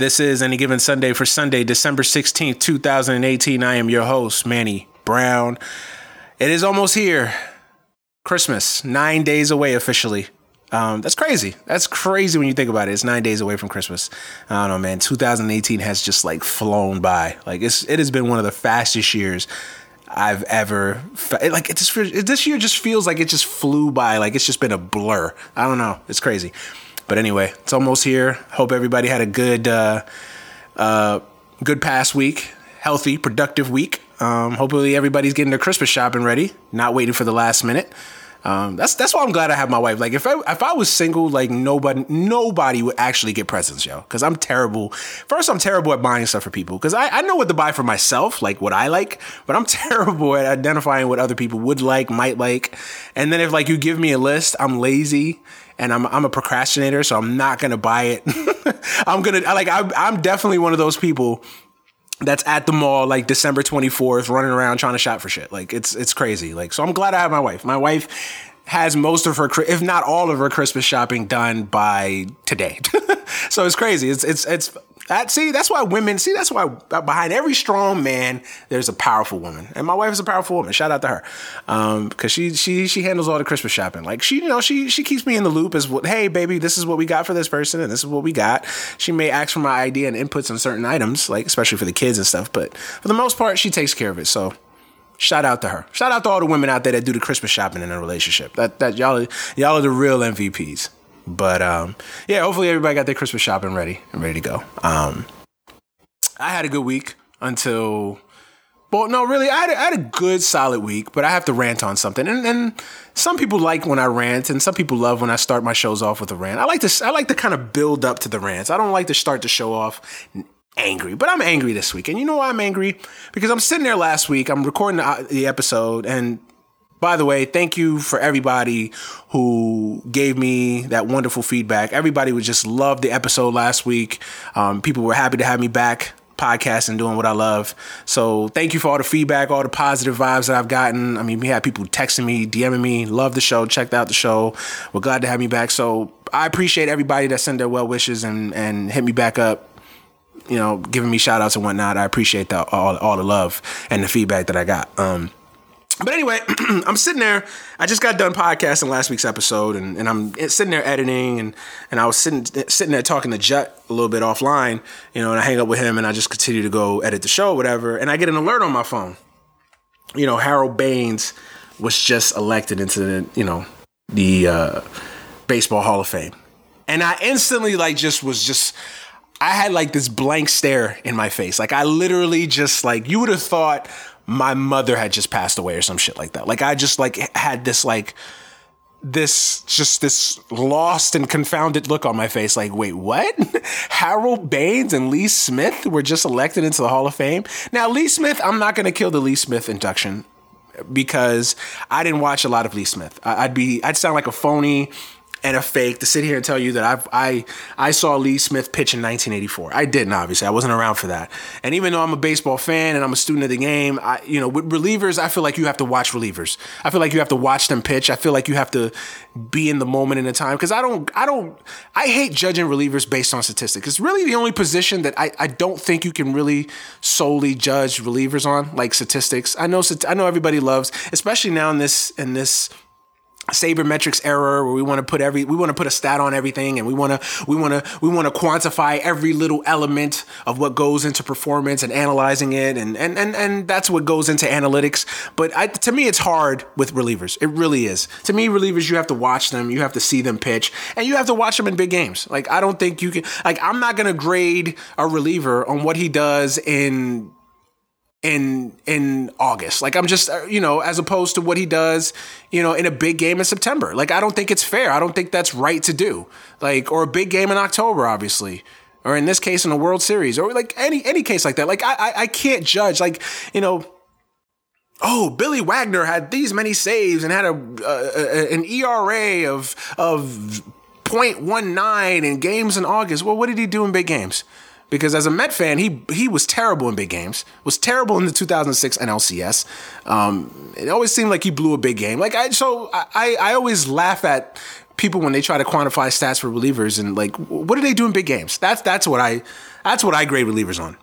This is Any Given Sunday for Sunday, December 16th, 2018. I am your host, Manny Brown. It is almost here. Christmas, nine days away officially. Um, that's crazy. That's crazy when you think about it. It's nine days away from Christmas. I don't know, man. 2018 has just like flown by. Like it's it has been one of the fastest years I've ever like. It just this year just feels like it just flew by. Like it's just been a blur. I don't know. It's crazy. But anyway, it's almost here. Hope everybody had a good, uh, uh, good past week, healthy, productive week. Um, hopefully everybody's getting their Christmas shopping ready, not waiting for the last minute. Um, that's that's why I'm glad I have my wife. Like if I if I was single, like nobody nobody would actually get presents, yo. Because I'm terrible. First, I'm terrible at buying stuff for people because I, I know what to buy for myself, like what I like, but I'm terrible at identifying what other people would like, might like. And then if like you give me a list, I'm lazy and I'm I'm a procrastinator, so I'm not gonna buy it. I'm gonna like I'm I'm definitely one of those people that's at the mall like December 24th running around trying to shop for shit. Like it's it's crazy. Like so I'm glad I have my wife. My wife has most of her if not all of her Christmas shopping done by today. so it's crazy. It's it's it's that see, that's why women see. That's why behind every strong man, there's a powerful woman, and my wife is a powerful woman. Shout out to her, um, because she she she handles all the Christmas shopping. Like she, you know, she she keeps me in the loop. As what, hey, baby, this is what we got for this person, and this is what we got. She may ask for my idea and inputs on certain items, like especially for the kids and stuff. But for the most part, she takes care of it. So shout out to her. Shout out to all the women out there that do the Christmas shopping in a relationship. That that y'all y'all are the real MVPs. But um, yeah, hopefully everybody got their Christmas shopping ready and ready to go. Um, I had a good week until, well, no, really, I had, a, I had a good solid week, but I have to rant on something. And, and some people like when I rant, and some people love when I start my shows off with a rant. I like to, I like to kind of build up to the rants. I don't like to start the show off angry, but I'm angry this week. And you know why I'm angry? Because I'm sitting there last week, I'm recording the, the episode, and by the way, thank you for everybody who gave me that wonderful feedback. Everybody would just love the episode last week. Um, people were happy to have me back podcasting, doing what I love. So thank you for all the feedback, all the positive vibes that I've gotten. I mean, we had people texting me, DMing me, love the show, checked out the show. We're glad to have me back. So I appreciate everybody that sent their well wishes and and hit me back up. You know, giving me shout outs and whatnot. I appreciate all all the love and the feedback that I got. Um, but anyway, I'm sitting there. I just got done podcasting last week's episode, and, and I'm sitting there editing, and, and I was sitting sitting there talking to Jet a little bit offline, you know, and I hang up with him, and I just continue to go edit the show, whatever, and I get an alert on my phone. You know, Harold Baines was just elected into the you know the uh, baseball Hall of Fame, and I instantly like just was just. I had like this blank stare in my face. Like I literally just like you would have thought my mother had just passed away or some shit like that. Like I just like had this like this just this lost and confounded look on my face like wait what? Harold baines and lee smith were just elected into the hall of fame? Now lee smith i'm not going to kill the lee smith induction because i didn't watch a lot of lee smith. I'd be i'd sound like a phony and a fake to sit here and tell you that I've, I I saw Lee Smith pitch in 1984. I didn't, obviously. I wasn't around for that. And even though I'm a baseball fan and I'm a student of the game, I you know with relievers, I feel like you have to watch relievers. I feel like you have to watch them pitch. I feel like you have to be in the moment in the time because I don't I don't I hate judging relievers based on statistics. It's really the only position that I, I don't think you can really solely judge relievers on like statistics. I know I know everybody loves, especially now in this in this sabermetrics error where we want to put every we want to put a stat on everything and we want to we want to we want to quantify every little element of what goes into performance and analyzing it and and and, and that's what goes into analytics. But I, to me it's hard with relievers. It really is. To me relievers you have to watch them. You have to see them pitch and you have to watch them in big games. Like I don't think you can like I'm not going to grade a reliever on what he does in in in August. Like I'm just uh, you know as opposed to what he does, you know, in a big game in September. Like I don't think it's fair. I don't think that's right to do. Like or a big game in October obviously. Or in this case in a World Series or like any any case like that. Like I I, I can't judge like, you know, oh, Billy Wagner had these many saves and had a, an ERA of of 0.19 in games in August. Well, what did he do in big games? Because as a Met fan, he he was terrible in big games. Was terrible in the 2006 NLCS. Um, it always seemed like he blew a big game. Like I, so I I always laugh at people when they try to quantify stats for relievers and like what do they do in big games? That's that's what I that's what I grade relievers on.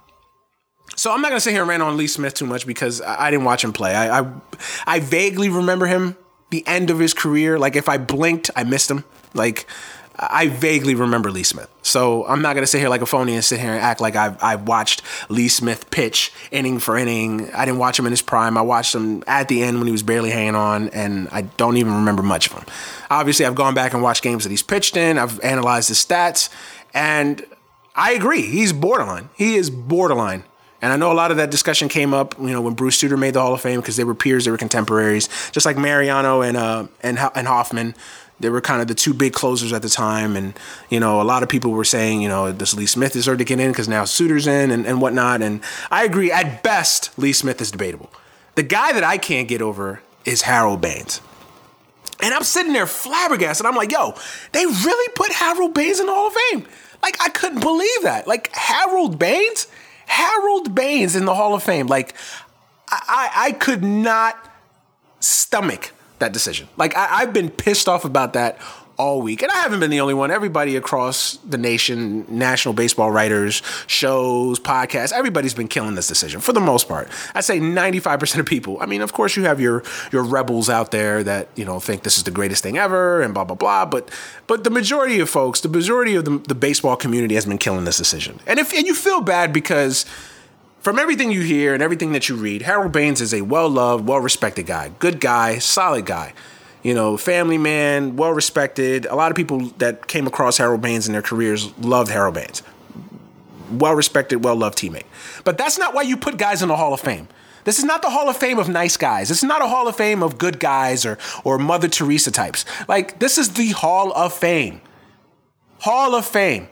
So I'm not gonna sit here and rant on Lee Smith too much because I, I didn't watch him play. I, I I vaguely remember him the end of his career. Like if I blinked, I missed him. Like I vaguely remember Lee Smith. So I'm not gonna sit here like a phony and sit here and act like I've I've watched Lee Smith pitch inning for inning. I didn't watch him in his prime. I watched him at the end when he was barely hanging on, and I don't even remember much of him. Obviously, I've gone back and watched games that he's pitched in. I've analyzed his stats, and I agree. He's borderline. He is borderline. And I know a lot of that discussion came up, you know, when Bruce Sutter made the Hall of Fame because they were peers, they were contemporaries, just like Mariano and uh, and and Hoffman. They were kind of the two big closers at the time, and you know, a lot of people were saying, you know, this Lee Smith deserve to get in because now Sutter's in and, and whatnot. And I agree. At best, Lee Smith is debatable. The guy that I can't get over is Harold Baines. And I'm sitting there flabbergasted. I'm like, yo, they really put Harold Baines in the Hall of Fame. Like, I couldn't believe that. Like, Harold Baines? Harold Baines in the Hall of Fame. Like, I, I, I could not stomach that decision. Like I, have been pissed off about that all week, and I haven't been the only one. Everybody across the nation, national baseball writers, shows, podcasts, everybody's been killing this decision for the most part. I'd say ninety five percent of people. I mean, of course, you have your your rebels out there that you know think this is the greatest thing ever and blah blah blah. But but the majority of folks, the majority of the, the baseball community has been killing this decision, and if and you feel bad because from everything you hear and everything that you read, Harold Baines is a well loved, well respected guy. Good guy, solid guy. You know, family man, well respected. A lot of people that came across Harold Baines in their careers loved Harold Baines. Well respected, well loved teammate. But that's not why you put guys in the Hall of Fame. This is not the Hall of Fame of nice guys. This is not a Hall of Fame of good guys or, or Mother Teresa types. Like, this is the Hall of Fame. Hall of Fame.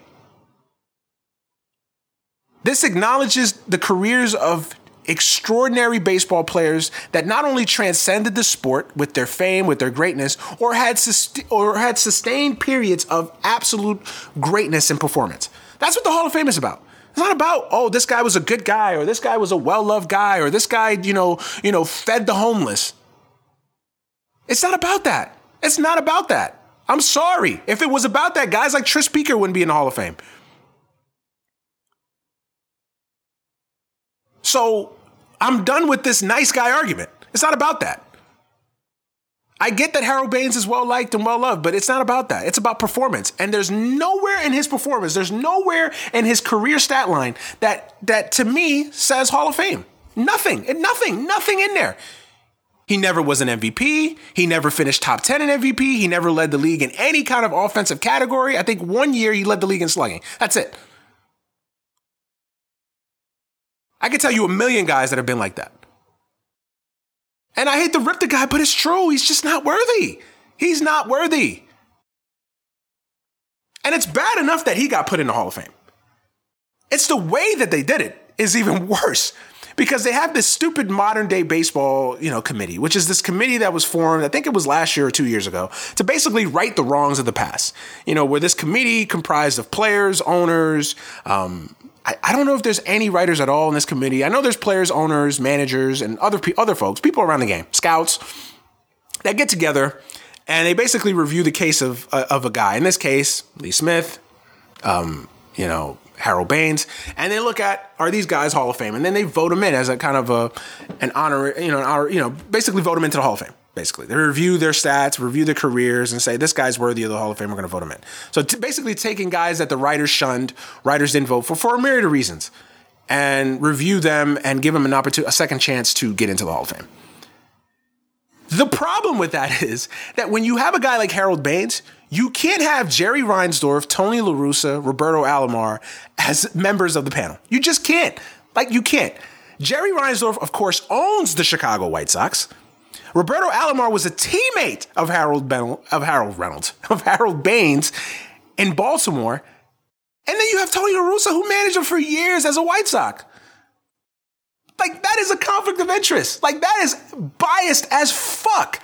This acknowledges the careers of extraordinary baseball players that not only transcended the sport with their fame, with their greatness, or had or had sustained periods of absolute greatness and performance. That's what the Hall of Fame is about. It's not about oh this guy was a good guy or this guy was a well-loved guy or this guy you know you know fed the homeless. It's not about that. It's not about that. I'm sorry. If it was about that, guys like Tris Speaker wouldn't be in the Hall of Fame. So I'm done with this nice guy argument. It's not about that. I get that Harold Baines is well liked and well loved, but it's not about that. It's about performance. And there's nowhere in his performance, there's nowhere in his career stat line that that to me says Hall of Fame. Nothing. Nothing. Nothing in there. He never was an MVP. He never finished top 10 in MVP. He never led the league in any kind of offensive category. I think one year he led the league in slugging. That's it. I can tell you a million guys that have been like that. And I hate to rip the guy, but it's true. He's just not worthy. He's not worthy. And it's bad enough that he got put in the Hall of Fame. It's the way that they did it is even worse because they have this stupid modern day baseball, you know, committee, which is this committee that was formed, I think it was last year or two years ago, to basically right the wrongs of the past. You know, where this committee comprised of players, owners, um, I, I don't know if there's any writers at all in this committee. I know there's players, owners, managers, and other pe- other folks, people around the game, scouts, that get together and they basically review the case of uh, of a guy. In this case, Lee Smith, um, you know, Harold Baines, and they look at are these guys Hall of Fame, and then they vote them in as a kind of a an honor, you know, honor, you know, basically vote them into the Hall of Fame basically. They review their stats, review their careers, and say, this guy's worthy of the Hall of Fame, we're going to vote him in. So t- basically taking guys that the writers shunned, writers didn't vote for, for a myriad of reasons, and review them and give them an opportunity, a second chance to get into the Hall of Fame. The problem with that is that when you have a guy like Harold Baines, you can't have Jerry Reinsdorf, Tony La Russa, Roberto Alomar as members of the panel. You just can't. Like, you can't. Jerry Reinsdorf, of course, owns the Chicago White Sox. Roberto Alomar was a teammate of Harold ben- of Harold Reynolds of Harold Baines in Baltimore, and then you have Tony La Russa who managed him for years as a White Sox. Like that is a conflict of interest. Like that is biased as fuck.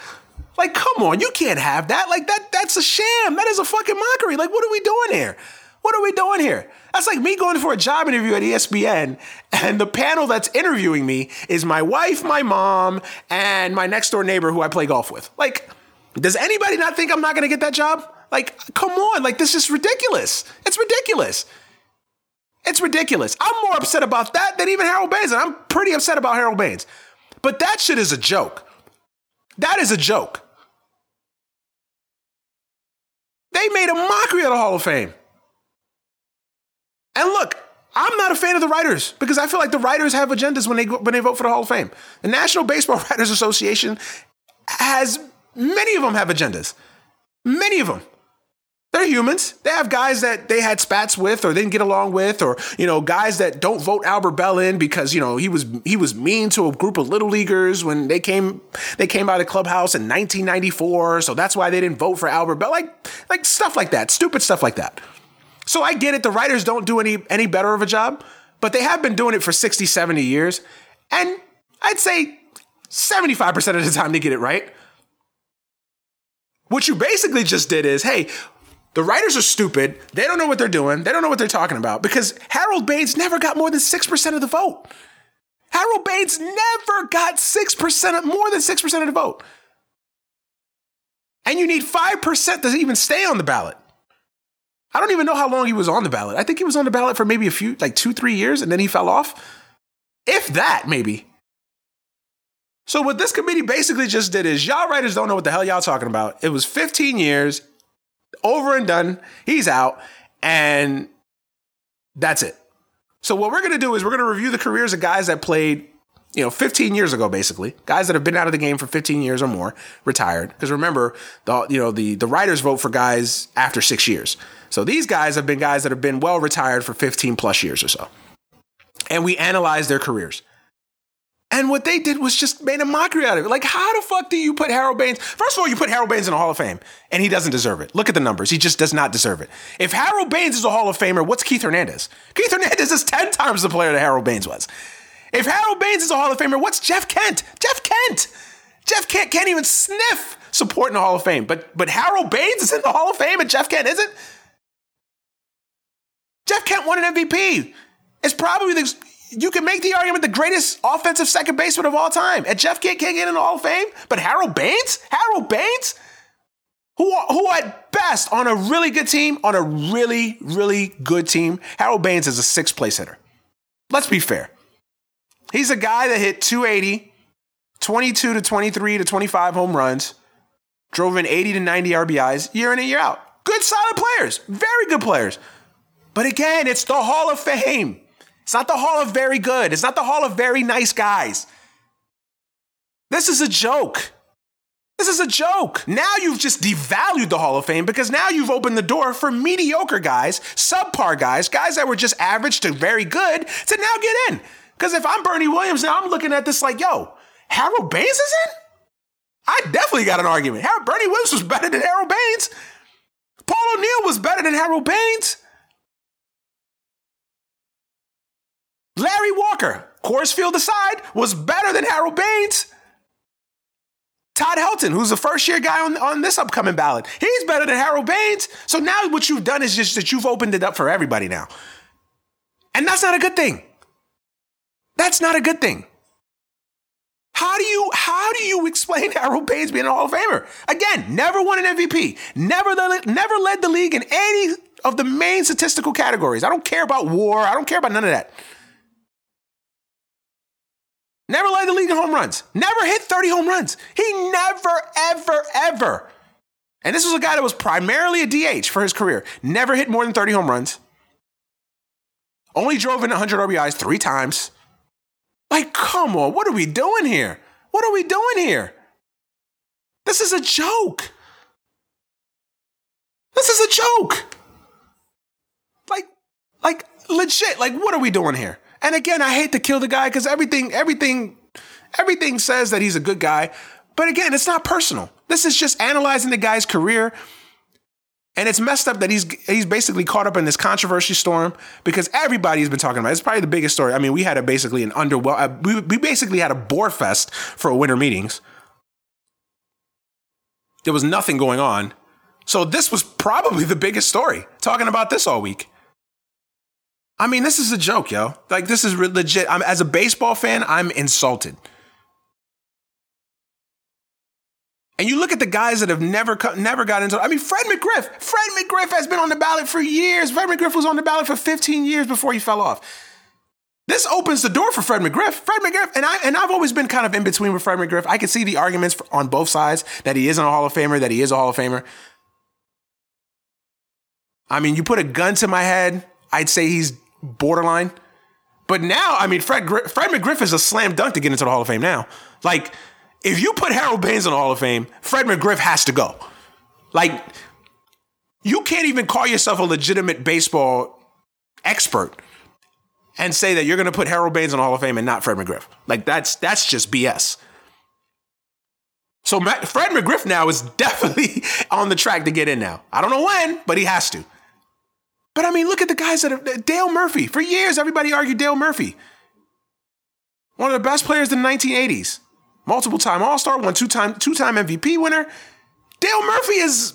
Like come on, you can't have that. Like that that's a sham. That is a fucking mockery. Like what are we doing here? What are we doing here? That's like me going for a job interview at ESPN, and the panel that's interviewing me is my wife, my mom, and my next door neighbor who I play golf with. Like, does anybody not think I'm not going to get that job? Like, come on. Like, this is ridiculous. It's ridiculous. It's ridiculous. I'm more upset about that than even Harold Baines, and I'm pretty upset about Harold Baines. But that shit is a joke. That is a joke. They made a mockery of the Hall of Fame. And look, I'm not a fan of the writers because I feel like the writers have agendas when they when they vote for the Hall of Fame. The National Baseball Writers Association has many of them have agendas. Many of them. They're humans. They have guys that they had spats with or they didn't get along with, or you know, guys that don't vote Albert Belle in because you know he was he was mean to a group of little leaguers when they came they came out of clubhouse in 1994. So that's why they didn't vote for Albert Belle. Like like stuff like that, stupid stuff like that. So I get it. The writers don't do any any better of a job, but they have been doing it for 60, 70 years, and I'd say 75% of the time they get it right. What you basically just did is, hey, the writers are stupid. They don't know what they're doing. They don't know what they're talking about because Harold Baines never got more than 6% of the vote. Harold Baines never got 6% of, more than 6% of the vote. And you need 5% to even stay on the ballot. I don't even know how long he was on the ballot. I think he was on the ballot for maybe a few, like two, three years, and then he fell off. If that, maybe. So what this committee basically just did is y'all writers don't know what the hell y'all talking about. It was 15 years, over and done. He's out, and that's it. So what we're gonna do is we're gonna review the careers of guys that played, you know, 15 years ago, basically, guys that have been out of the game for 15 years or more, retired. Because remember, the you know the the writers vote for guys after six years. So these guys have been guys that have been well retired for 15 plus years or so, and we analyze their careers. And what they did was just made a mockery out of it. Like, how the fuck do you put Harold Baines? First of all, you put Harold Baines in the Hall of Fame, and he doesn't deserve it. Look at the numbers. He just does not deserve it. If Harold Baines is a Hall of Famer, what's Keith Hernandez? Keith Hernandez is 10 times the player that Harold Baines was. If Harold Baines is a Hall of Famer, what's Jeff Kent? Jeff Kent! Jeff Kent can't even sniff support in the Hall of Fame. But but Harold Baines is in the Hall of Fame and Jeff Kent isn't? Jeff Kent won an MVP. It's probably the you can make the argument the greatest offensive second baseman of all time. And Jeff Kent can't get in the Hall of Fame, but Harold Baines, Harold Baines, who who at best on a really good team, on a really really good team, Harold Baines is a sixth place hitter. Let's be fair. He's a guy that hit 280, 22 to 23 to 25 home runs, drove in 80 to 90 RBIs year in and year out. Good solid players, very good players. But again, it's the Hall of Fame. It's not the Hall of Very Good. It's not the Hall of Very Nice Guys. This is a joke. This is a joke. Now you've just devalued the Hall of Fame because now you've opened the door for mediocre guys, subpar guys, guys that were just average to very good to now get in. Because if I'm Bernie Williams now, I'm looking at this like, yo, Harold Baines is in? I definitely got an argument. Harold, Bernie Williams was better than Harold Baines. Paul O'Neill was better than Harold Baines. Larry Walker, Coors Field aside, was better than Harold Baines. Todd Helton, who's the first year guy on, on this upcoming ballot, he's better than Harold Baines. So now what you've done is just that you've opened it up for everybody now. And that's not a good thing. That's not a good thing. How do you how do you explain Harold Baines being a Hall of Famer? Again, never won an MVP, never led, never led the league in any of the main statistical categories. I don't care about WAR. I don't care about none of that. Never led the league in home runs. Never hit 30 home runs. He never, ever, ever. And this was a guy that was primarily a DH for his career. Never hit more than 30 home runs. Only drove in 100 RBIs three times. Like, come on, what are we doing here? What are we doing here? This is a joke. This is a joke. Like, like legit. Like, what are we doing here? And again, I hate to kill the guy because everything, everything, everything says that he's a good guy. But again, it's not personal. This is just analyzing the guy's career. And it's messed up that he's he's basically caught up in this controversy storm because everybody's been talking about it. It's probably the biggest story. I mean, we had a basically an underwell. Uh, we, we basically had a bore fest for winter meetings. There was nothing going on. So this was probably the biggest story. Talking about this all week. I mean, this is a joke, yo. Like this is legit. I'm as a baseball fan, I'm insulted. And you look at the guys that have never never got into. I mean, Fred McGriff. Fred McGriff has been on the ballot for years. Fred McGriff was on the ballot for 15 years before he fell off. This opens the door for Fred McGriff. Fred McGriff, and I and I've always been kind of in between with Fred McGriff. I can see the arguments on both sides that he isn't a Hall of Famer, that he is a Hall of Famer. I mean, you put a gun to my head, I'd say he's borderline. But now, I mean, Fred Fred McGriff is a slam dunk to get into the Hall of Fame now. Like if you put Harold Baines in the Hall of Fame, Fred McGriff has to go. Like, you can't even call yourself a legitimate baseball expert and say that you're going to put Harold Baines in the Hall of Fame and not Fred McGriff. Like, that's that's just BS. So Fred McGriff now is definitely on the track to get in now. I don't know when, but he has to. But I mean, look at the guys that are Dale Murphy. For years, everybody argued Dale Murphy. One of the best players in the 1980s multiple time All Star, one two time two time MVP winner. Dale Murphy is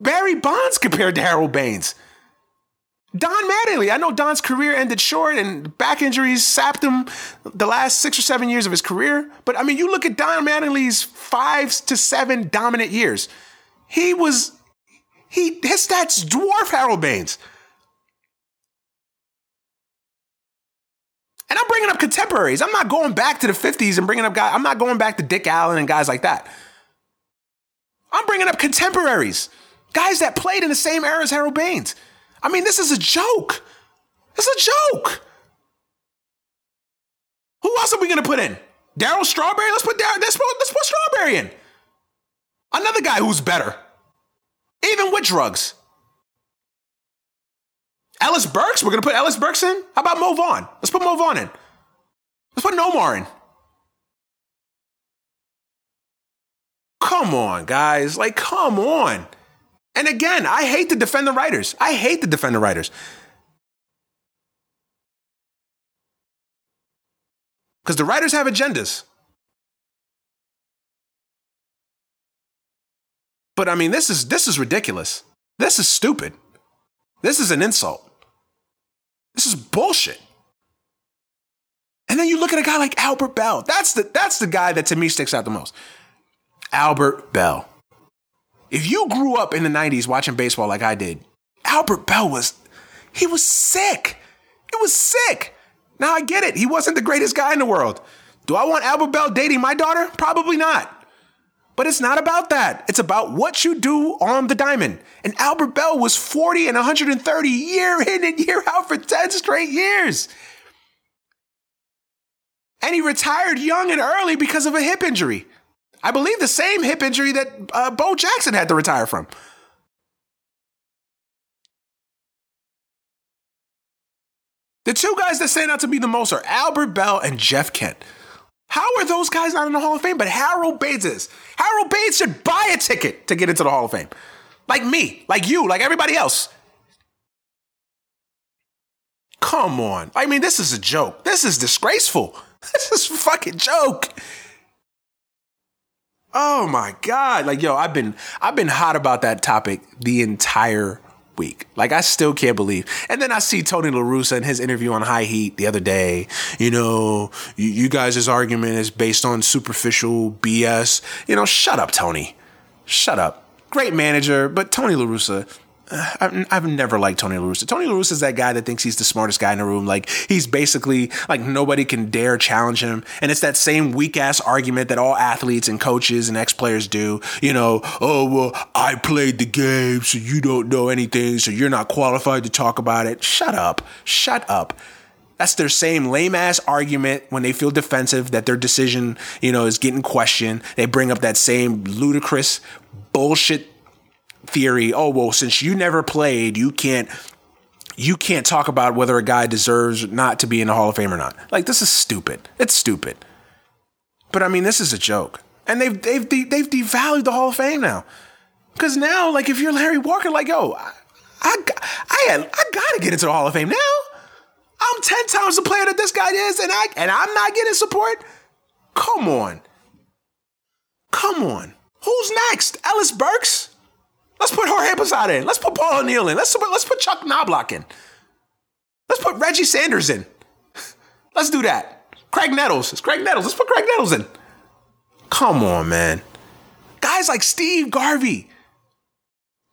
Barry Bonds compared to Harold Baines. Don Mattingly, I know Don's career ended short and back injuries sapped him the last six or seven years of his career. But I mean, you look at Don Mattingly's five to seven dominant years. He was, he his stats dwarf Harold Baines. And I'm bringing up contemporaries. I'm not going back to the 50s and bringing up guys. I'm not going back to Dick Allen and guys like that. I'm bringing up contemporaries, guys that played in the same era as Harold Baines. I mean, this is a joke. It's a joke. Who else are we gonna put in? Darryl Strawberry? Let's put Darryl. Let's let's put Strawberry in. Another guy who's better, even with drugs. Ellis Burks? We're to put Ellis Burks in? How about Mo Vaughn? Let's put Mo Vaughn in. Let's put Nomar in. Come on, guys. Like, come on. And again, I hate to defend the writers. I hate to defend the writers. Because the writers have agendas. But I mean, this is this is ridiculous. This is stupid. This is an insult. This is bullshit. And then you look at a guy like Albert Belle. That's the that's the guy that to me sticks out the most. Albert Belle. If you grew up in the 90s watching baseball like I did, Albert Belle was he was sick. It was sick. Now I get it. He wasn't the greatest guy in the world. Do I want Albert Belle dating my daughter? Probably not. But it's not about that. It's about what you do on the diamond. And Albert Belle was 40 and 130 year in and year out for 10 straight years. And he retired young and early because of a hip injury. I believe the same hip injury that uh, Bo Jackson had to retire from. The two guys that stand out to me the most are Albert Belle and Jeff Kent. How are those guys not in the Hall of Fame? But Harold Bates is. Harold Bates should buy a ticket to get into the Hall of Fame. Like me, like you, like everybody else. Come on. I mean, this is a joke. This is disgraceful. This is a fucking joke. Oh my God. Like, yo, I've been I've been hot about that topic the entire week. Like I still can't believe. And then I see Tony La Russa in his interview on High Heat the other day. You know, you, you guys' argument is based on superficial BS. You know, shut up, Tony. Shut up. Great manager, but Tony La Russa, I've, never liked Tony La Russa. Tony La Russa is that guy that thinks he's the smartest guy in the room. Like he's basically like nobody can dare challenge him. And it's that same weak ass argument that all athletes and coaches and ex players do. You know, oh well, I played the game, so you don't know anything, so you're not qualified to talk about it. Shut up. Shut up. That's their same lame ass argument when they feel defensive that their decision, you know, is getting questioned. They bring up that same ludicrous bullshit theory, oh well, since you never played, you can't you can't talk about whether a guy deserves not to be in the Hall of Fame or not. Like this is stupid. It's stupid. But I mean, this is a joke, and they've they've they've devalued the Hall of Fame now. Because now, like, if you're Larry Walker, like, yo, I I I, I gotta get into the Hall of Fame now. I'm ten times the player that this guy is, and I and I'm not getting support. Come on, come on. Who's next? Ellis Burks? Let's put Jorge Posada in. Let's put Paul O'Neill in. Let's put, let's put Chuck Knobloch in. Let's put Reggie Sanders in. Let's do that. Craig Nettles. It's Craig Nettles. Let's put Craig Nettles in. Come on, man. Guys like Steve Garvey,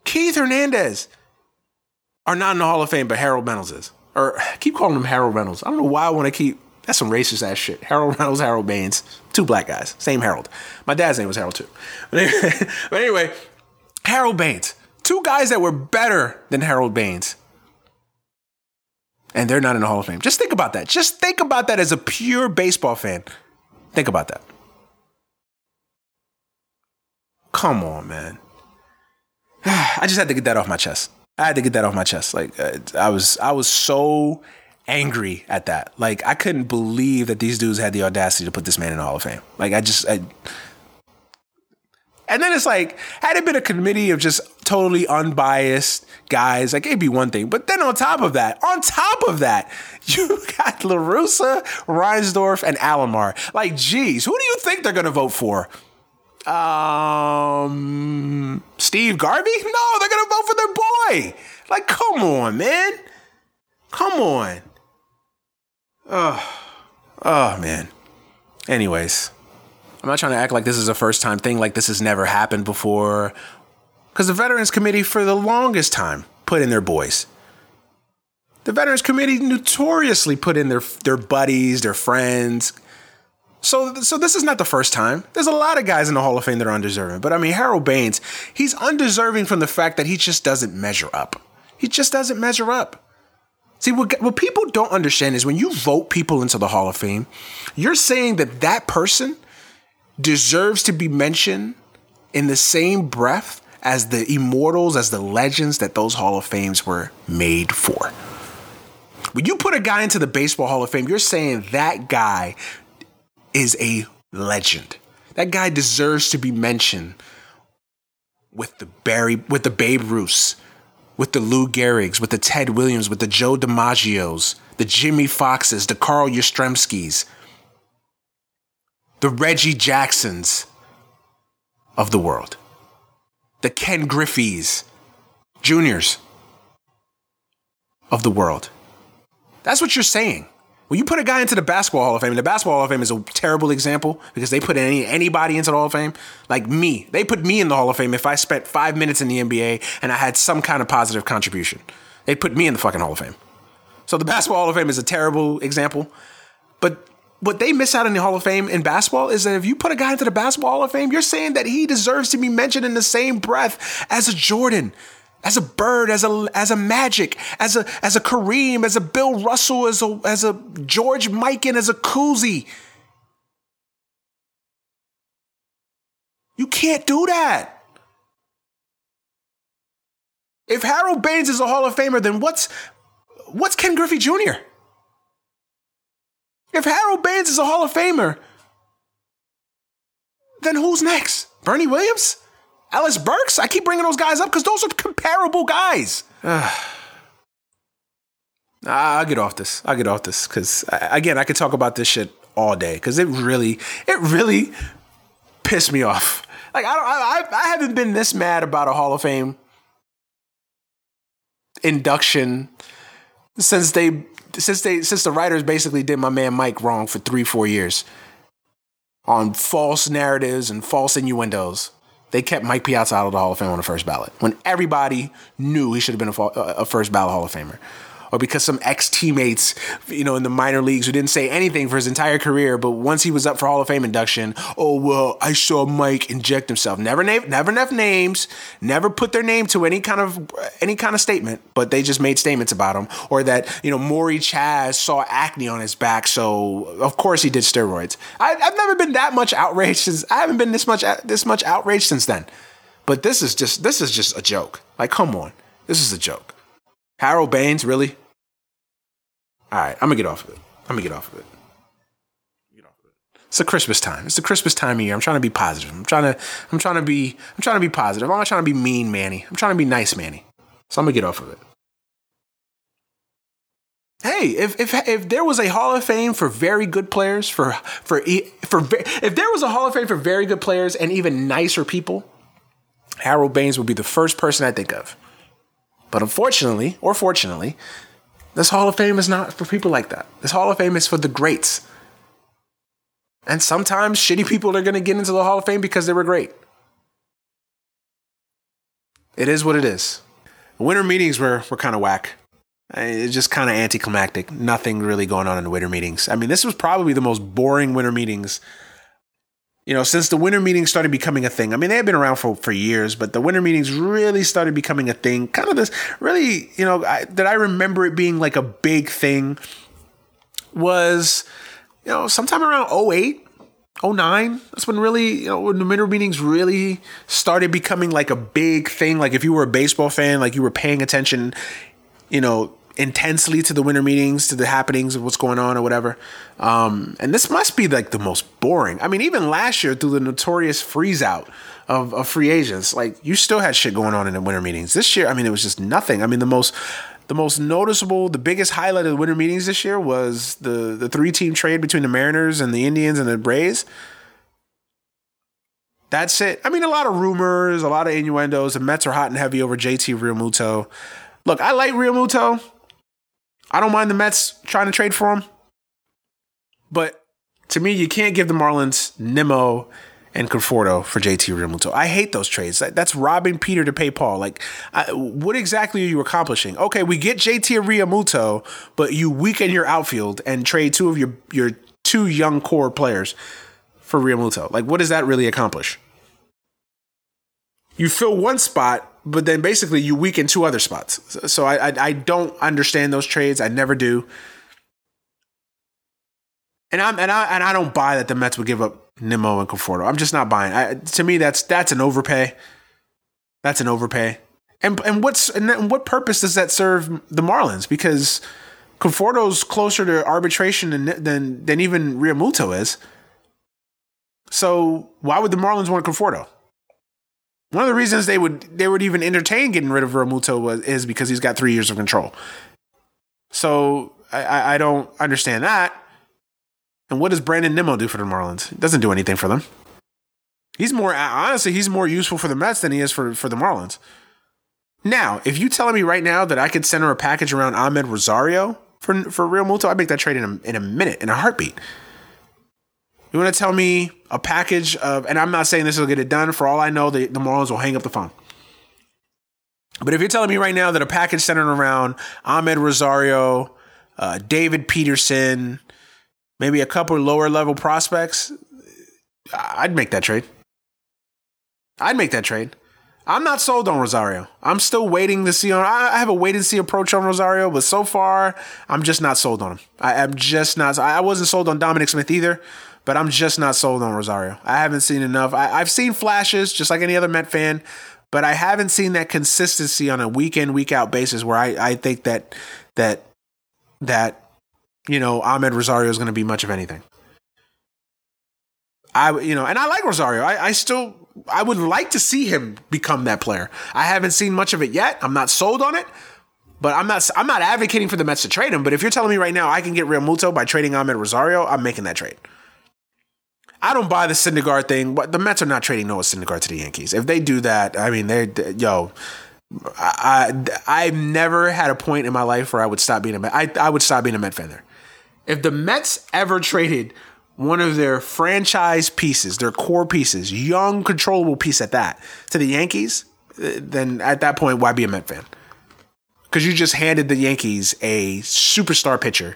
Keith Hernandez are not in the Hall of Fame, but Harold Reynolds is. Or I keep calling him Harold Reynolds. I don't know why I want to keep. That's some racist ass shit. Harold Reynolds, Harold Baines, two black guys, same Harold. My dad's name was Harold too. But anyway Harold Baines, two guys that were better than Harold Baines and they're not in the Hall of Fame. Just think about that. Just think about that as a pure baseball fan. Think about that. Come on, man. I just had to get that off my chest. I had to get that off my chest. Like uh, I was, I was so angry at that. Like I couldn't believe that these dudes had the audacity to put this man in the Hall of Fame. Like I just, I, and then it's like, had it been a committee of just totally unbiased guys, like it'd be one thing. But then on top of that, on top of that, you got La Russa, Reinsdorf, and Alomar. Like, geez, who do you think they're gonna vote for? Um, Steve Garvey? No, they're gonna vote for their boy. Like, come on, man. Come on. Oh, oh man. Anyways, I'm not trying to act like this is a first time thing, like this has never happened before. Because the Veterans Committee, for the longest time, put in their boys. The Veterans Committee notoriously put in their their buddies, their friends. So, so this is not the first time. There's a lot of guys in the Hall of Fame that are undeserving. But I mean, Harold Baines, he's undeserving from the fact that he just doesn't measure up. He just doesn't measure up. See, what, what people don't understand is when you vote people into the Hall of Fame, you're saying that that person deserves to be mentioned in the same breath as the immortals, as the legends that those Hall of Fames were made for. When you put a guy into the Baseball Hall of Fame, you're saying that guy is a legend. That guy deserves to be mentioned with the Barry, with the Babe Ruths, with the Lou Gehrig's, with the Ted Williams, with the Joe DiMaggio's, the Jimmie Foxxes, the Carl Yastrzemskis, the Reggie Jacksons of the world, the Ken Griffeys Juniors of the world. That's what you're saying. When you put a guy into the Basketball Hall of Fame, the Basketball Hall of Fame is a terrible example because they put any anybody into the Hall of Fame, like me. They put me in the Hall of Fame if I spent five minutes in the NBA and I had some kind of positive contribution. They put me in the fucking Hall of Fame. So the Basketball Hall of Fame is a terrible example. But what they miss out in the Hall of Fame in basketball is that if you put a guy into the Basketball Hall of Fame, you're saying that he deserves to be mentioned in the same breath as a Jordan, as a Bird, as a as a Magic, as a as a Kareem, as a Bill Russell, as a as a George Mikan, as a Cousy. You can't do that. If Harold Baines is a Hall of Famer, then what's what's Ken Griffey Jr.? If Harold Baines is a Hall of Famer, then who's next? Bernie Williams? Ellis Burks? I keep bringing those guys up because those are comparable guys. I'll get off this. I'll get off this because again, I could talk about this shit all day because it really, it really pissed me off. Like I don't, I, I haven't been this mad about a Hall of Fame induction since they since they since the writers basically did my man Mike wrong for three four years on false narratives and false innuendos. They kept Mike Piazza out of the Hall of Fame on the first ballot when everybody knew he should have been a, a first ballot Hall of Famer or because some ex teammates, you know, in the minor leagues who didn't say anything for his entire career, but once he was up for Hall of Fame induction, oh well, I saw Mike inject himself. Never name, never enough names, never put their name to any kind of any kind of statement, but they just made statements about him. Or that you know, Murray Chass saw acne on his back, so of course he did steroids. I, I've never been that much outraged since. I haven't been this much this much outraged since then. But this is just this is just a joke. Like, come on, this is a joke. Harold Baines, really? All right, I'm gonna get off of it. I'm gonna get off of it. Get off of it. It's a Christmas time. It's the Christmas time of year. I'm trying to be positive. I'm trying to. I'm trying to be. I'm trying to be positive. I'm not trying to be mean, Manny. I'm trying to be nice, Manny. So I'm gonna get off of it. Hey, if if if there was a Hall of Fame for very good players, for for for if there was a Hall of Fame for very good players and even nicer people, Harold Baines would be the first person I think of. But unfortunately, or fortunately, this Hall of Fame is not for people like that. This Hall of Fame is for the greats. And sometimes shitty people are going to get into the Hall of Fame because they were great. It is what it is. Winter meetings were were kind of whack. It's just kind of anticlimactic. Nothing really going on in the winter meetings. I mean, this was probably the most boring winter meetings. You know, since the winter meetings started becoming a thing. I mean, they had been around for, for years, but the winter meetings really started becoming a thing. Kind of this, really, you know, I, that I remember it being like a big thing was, you know, sometime around 08, 09 that's when really you know when the winter meetings really started becoming like a big thing like if you were a baseball fan like you were paying attention you know intensely to the winter meetings to the happenings of what's going on or whatever um, and this must be like the most boring i mean even last year through the notorious freeze out of, of free agents like you still had shit going on in the winter meetings this year i mean it was just nothing i mean the most the most noticeable, the biggest highlight of the winter meetings this year was the the three team trade between the Mariners and the Indians and the Braves. That's it. I mean, a lot of rumors, a lot of innuendos. The Mets are hot and heavy over JT Realmuto. Look, I like Realmuto. I don't mind the Mets trying to trade for him. But to me, you can't give the Marlins Nimmo and Conforto for JT Realmuto. I hate those trades. that's robbing Peter to pay Paul. Like, I, what exactly are you accomplishing? Okay, we get JT Realmuto, but you weaken your outfield and trade two of your your two young core players for Realmuto. Like, what does that really accomplish? You fill one spot, but then basically you weaken two other spots. So I, I, I don't understand those trades. I never do. And I'm and I and I don't buy that the Mets would give up Nimmo and Conforto. I'm just not buying. I, to me, that's that's an overpay. That's an overpay. And and what's and what purpose does that serve the Marlins? Because Conforto's closer to arbitration than than than even Realmuto is. So why would the Marlins want Conforto? One of the reasons they would they would even entertain getting rid of Realmuto was is because he's got three years of control. So I, I don't understand that. And what does Brandon Nimmo do for the Marlins? He doesn't do anything for them. He's more honestly, he's more useful for the Mets than he is for, for the Marlins. Now, if you telling me right now that I could center a package around Amed Rosario for for Realmuto, I'd make that trade in a, in a minute, in a heartbeat. You want to tell me a package of, and I'm not saying this will get it done. For all I know, the, the Marlins will hang up the phone. But if you're telling me right now that a package centered around Amed Rosario, uh, David Peterson, maybe a couple lower level prospects, I'd make that trade. I'd make that trade. I'm not sold on Rosario. I'm still waiting to see on. I have a wait and see approach on Rosario, but so far I'm just not sold on him. I, am just not. I wasn't sold on Dominic Smith either, but I'm just not sold on Rosario. I haven't seen enough. I, I've seen flashes, just like any other Met fan, but I haven't seen that consistency on a week in week out basis where I, I think that that that you know, Amed Rosario is going to be much of anything. I, you know, and I like Rosario. I, I still, I would like to see him become that player. I haven't seen much of it yet. I'm not sold on it, but I'm not, I'm not advocating for the Mets to trade him. But if you're telling me right now I can get Realmuto by trading Amed Rosario, I'm making that trade. I don't buy the Syndergaard thing, but the Mets are not trading Noah Syndergaard to the Yankees. If they do that, I mean, they're, yo, I, I, I've never had a point in my life where I would stop being a Met. I, I would stop being a Met fan there. If the Mets ever traded one of their franchise pieces, their core pieces, young, controllable piece at that, to the Yankees, eh, then at that point, why be a Met fan? Because you just handed the Yankees a superstar pitcher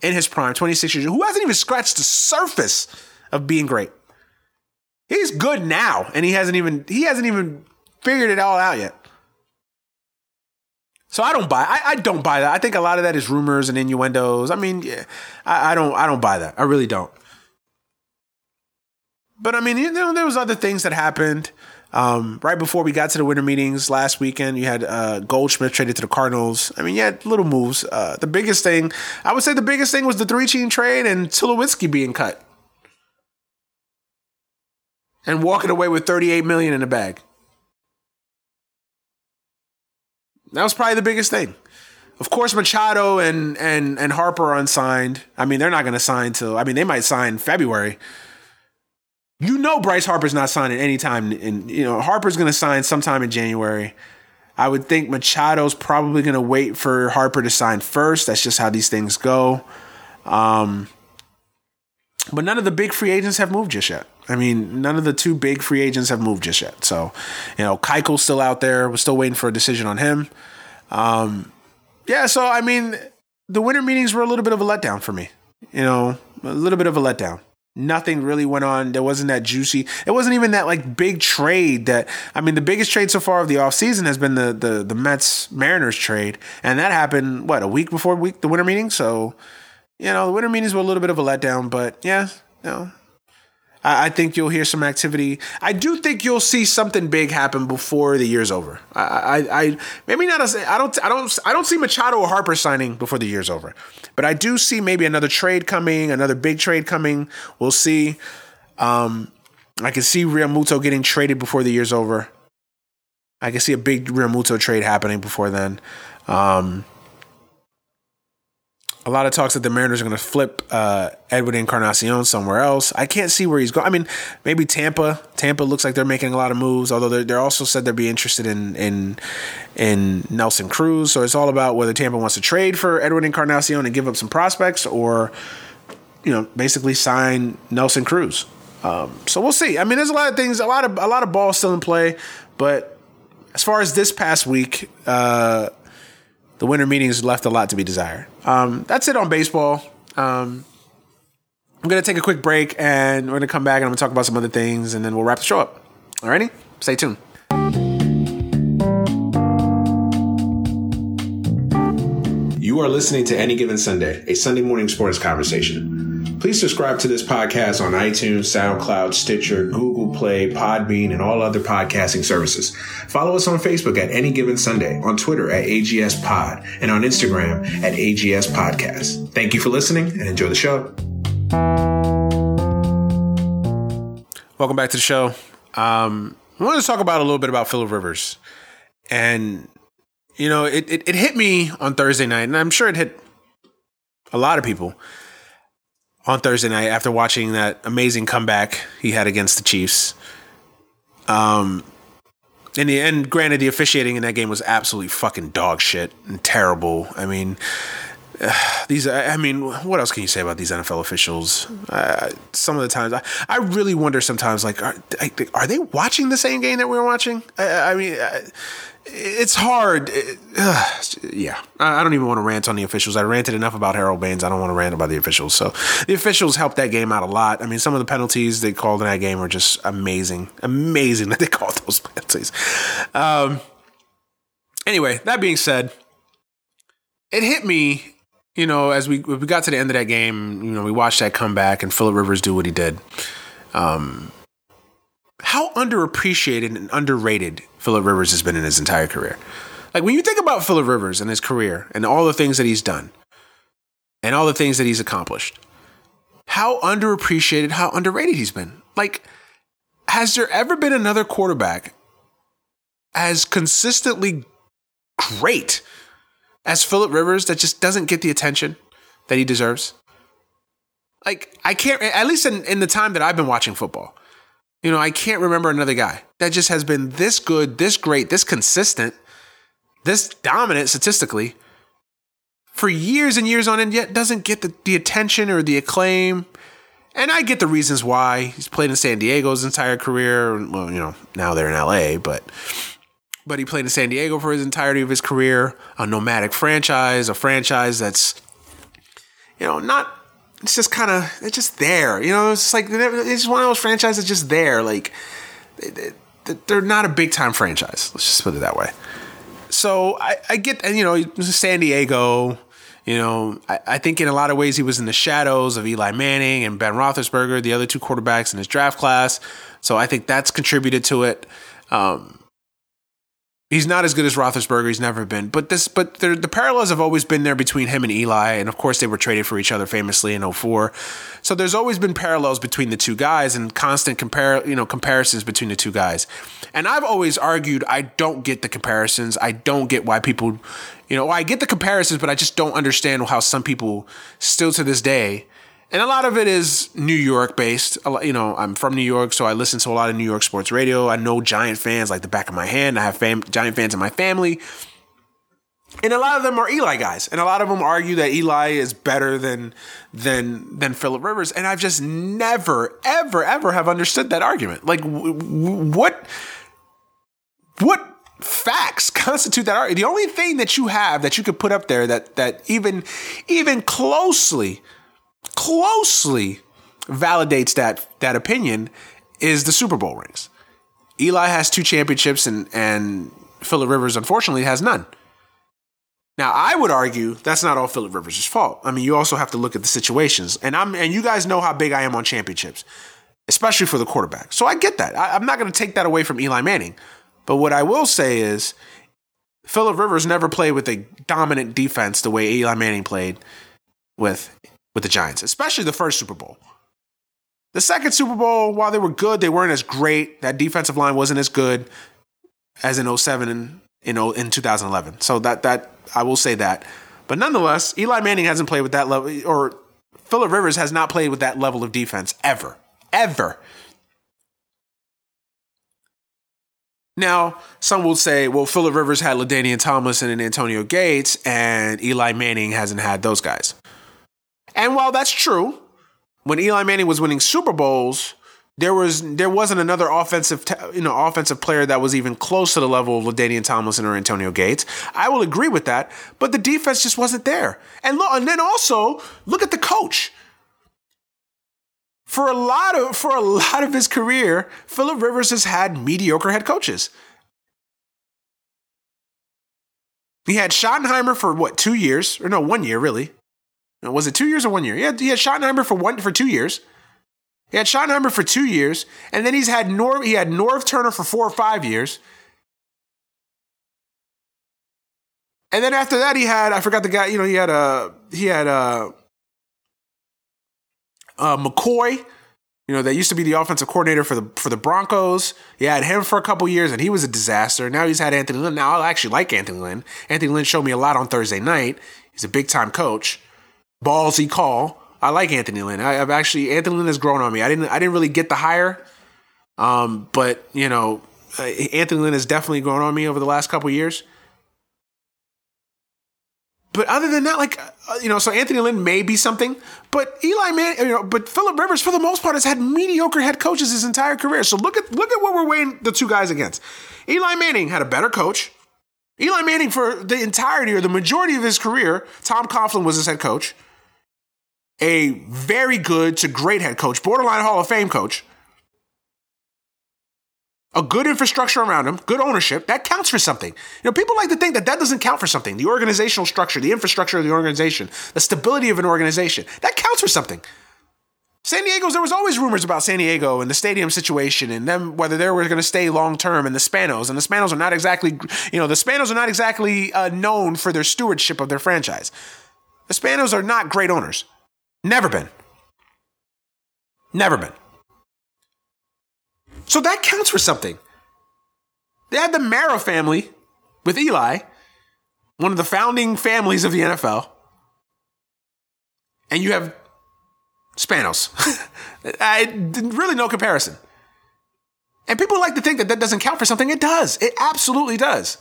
in his prime, 26 years, who hasn't even scratched the surface of being great. He's good now, and he hasn't even he hasn't even figured it all out yet. So I don't buy. I, I, don't buy that. I think a lot of that is rumors and innuendos. I mean, yeah, I, I, don't. I don't buy that. I really don't. But I mean, you know, there was other things that happened um, right before we got to the winter meetings last weekend. You had uh, Goldschmidt traded to the Cardinals. I mean, yeah, little moves. Uh, the biggest thing, I would say, the biggest thing was the three team trade and Tulowitzki being cut and walking away with thirty eight million in the bag. That was probably the biggest thing. Of course, Machado and and and Harper are unsigned. I mean, they're not going to sign till. I mean, they might sign February. You know, Bryce Harper's not signing anytime. And you know, Harper's going to sign sometime in January. I would think Machado's probably going to wait for Harper to sign first. That's just how these things go. Um, but none of the big free agents have moved just yet. I mean, none of the two big free agents have moved just yet. So, you know, Keuchel's still out there. We're still waiting for a decision on him. Um, yeah, so I mean, the winter meetings were a little bit of a letdown for me. You know, a little bit of a letdown. Nothing really went on. There wasn't that juicy. It wasn't even that like big trade that I mean the biggest trade so far of the offseason has been the the the Mets Mariners trade. And that happened what, a week before week the winter meeting? So, you know, the winter meetings were a little bit of a letdown, but yeah, know, I, think you'll hear some activity. I do think you'll see something big happen before the year's over. I, I, I maybe not. A, I don't. I don't. I don't see Machado or Harper signing before the year's over, but I do see maybe another trade coming, another big trade coming. We'll see. Um, I can see Realmuto getting traded before the year's over. I can see a big Realmuto trade happening before then. Um, a lot of talks that the Mariners are going to flip uh, Edwin Encarnacion somewhere else. I can't see where he's going. I mean, maybe Tampa. Tampa looks like they're making a lot of moves, although they're, they're also said they'd be interested in in in Nelson Cruz. So it's all about whether Tampa wants to trade for Edwin Encarnacion and give up some prospects, or you know, basically sign Nelson Cruz. Um, so we'll see. I mean, there's a lot of things, a lot of a lot of balls still in play, but as far as this past week, uh, the winter meetings left a lot to be desired. Um, that's it on baseball. Um, I'm going to take a quick break and we're going to come back and I'm going to talk about some other things and then we'll wrap the show up. Alrighty? Stay tuned. You are listening to Any Given Sunday, a Sunday morning sports conversation. Please subscribe to this podcast on iTunes, SoundCloud, Stitcher, Google Play, Podbean, and all other podcasting services. Follow us on Facebook at Any Given Sunday, on Twitter at AGS Pod, and on Instagram at AGS Podcast. Thank you for listening and enjoy the show. Welcome back to the show. Um, I want to talk about a little bit about Philip Rivers. And, you know, it, it, it hit me on Thursday night, and I'm sure it hit a lot of people on Thursday night after watching that amazing comeback he had against the Chiefs. Um, and the and granted, the officiating in that game was absolutely fucking dog shit and terrible. I mean, uh, these. I mean, what else can you say about these NFL officials? Uh, some of the times, I, I really wonder sometimes, like, are, are they watching the same game that we were watching? I, I mean. I, it's hard. uh, yeah, I don't even want to rant on the officials. I ranted enough about Harold Baines. I don't want to rant about the officials. So the officials helped that game out a lot. I mean, some of the penalties they called in that game were just amazing. Amazing that they called those penalties. Um, anyway, that being said, it hit me. You know, as we we got to the end of that game, you know, we watched that comeback and Philip Rivers do what he did. Um, how underappreciated and underrated Philip Rivers has been in his entire career. Like when you think about Philip Rivers and his career and all the things that he's done and all the things that he's accomplished, how underappreciated, how underrated he's been. Like, has there ever been another quarterback as consistently great as Philip Rivers that just doesn't get the attention that he deserves? Like, I can't, at least in, in the time that I've been watching football, you know, I can't remember another guy that just has been this good, this great, this consistent, this dominant statistically for years and years on end, yet doesn't get the, the attention or the acclaim. And I get the reasons why. He's played in San Diego's entire career. Well, you know, now they're in LA, but but he played in San Diego for his entirety of his career, a nomadic franchise, a franchise that's you know, not it's just kind of it's just there. You know, it's like it's one of those franchises just there. Like they're not a big time franchise. Let's just put it that way. So I, I get, you know, San Diego. You know, I, I, think in a lot of ways he was in the shadows of Eli Manning and Ben Roethlisberger, the other two quarterbacks in his draft class. So I think that's contributed to it. Um, He's not as good as Roethlisberger. He's never been. But this, but the parallels have always been there between him and Eli, and of course they were traded for each other famously in 04. So there's always been parallels between the two guys and constant compare, you know, comparisons between the two guys. And I've always argued I don't get the comparisons. I don't get why people, you know, I get the comparisons, but I just don't understand how some people still to this day and a lot of it is New York based. You know, I'm from New York, so I listen to a lot of New York sports radio. I know Giant fans like the back of my hand. I have fam- Giant fans in my family. And a lot of them are Eli guys, and a lot of them argue that Eli is better than than than Philip Rivers. And I've just never, ever, ever have understood that argument. Like, w- w- what what facts constitute that argument? The only thing that you have that you could put up there that that even even closely closely validates that that opinion is the Super Bowl rings. Eli has two championships, and and Philip Rivers unfortunately has none. Now, I would argue that's not all Philip Rivers' fault. I mean, you also have to look at the situations, and I'm and you guys know how big I am on championships, especially for the quarterback. So I get that. I, I'm not going to take that away from Eli Manning, but what I will say is, Philip Rivers never played with a dominant defense the way Eli Manning played with with the Giants, especially the first Super Bowl. The second Super Bowl, while they were good, they weren't as great. That defensive line wasn't as good as in 07 and in, oh, in 2011. So that that I will say that. But nonetheless, Eli Manning hasn't played with that level, or Philip Rivers has not played with that level of defense ever, ever. Now, some will say, well, Philip Rivers had LaDainian Thomas and Antonio Gates, and Eli Manning hasn't had those guys. And while that's true, when Eli Manning was winning Super Bowls, there was there wasn't another offensive you know offensive player that was even close to the level of LaDainian Tomlinson or Antonio Gates. I will agree with that, but the defense just wasn't there. And look, and then also look at the coach. For a lot of for a lot of his career, Philip Rivers has had mediocre head coaches. He had Schottenheimer for what two years or no one year really. Was it two years or one year? He had, he had Schottenheimer for one for two years. He had Schottenheimer for two years, and then he's had Norv. He had Norv Turner for four or five years, and then after that he had I forgot the guy. You know, he had a uh, he had a uh, uh, McCoy. You know, that used to be the offensive coordinator for the for the Broncos. He had him for a couple years, and he was a disaster. Now he's had Anthony Lynn. Now I actually like Anthony Lynn. Anthony Lynn showed me a lot on Thursday night. He's a big time coach. Ballsy call. I like Anthony Lynn. I, have actually Anthony Lynn has grown on me. I didn't I didn't really get the hire, um, but you know, uh, Anthony Lynn has definitely grown on me over the last couple years. But other than that, like uh, you know, so Anthony Lynn may be something, but Eli Man, you know, but Philip Rivers for the most part has had mediocre head coaches his entire career. So look at look at what we're weighing the two guys against. Eli Manning had a better coach. Eli Manning for the entirety or the majority of his career, Tom Coughlin was his head coach a very good to great head coach, borderline Hall of Fame coach, a good infrastructure around him, good ownership, that counts for something. You know, people like to think that that doesn't count for something. The organizational structure, the infrastructure of the organization, the stability of an organization, that counts for something. San Diego's, there was always rumors about San Diego and the stadium situation and them whether they were going to stay long term and the Spanos. And the Spanos are not exactly, you know, the Spanos are not exactly uh, known for their stewardship of their franchise. The Spanos are not great owners. Never been. Never been. So that counts for something. They had the Mara family with Eli, one of the founding families of the NFL. And you have Spanos. I, really no comparison. And people like to think that that doesn't count for something. It does. It absolutely does.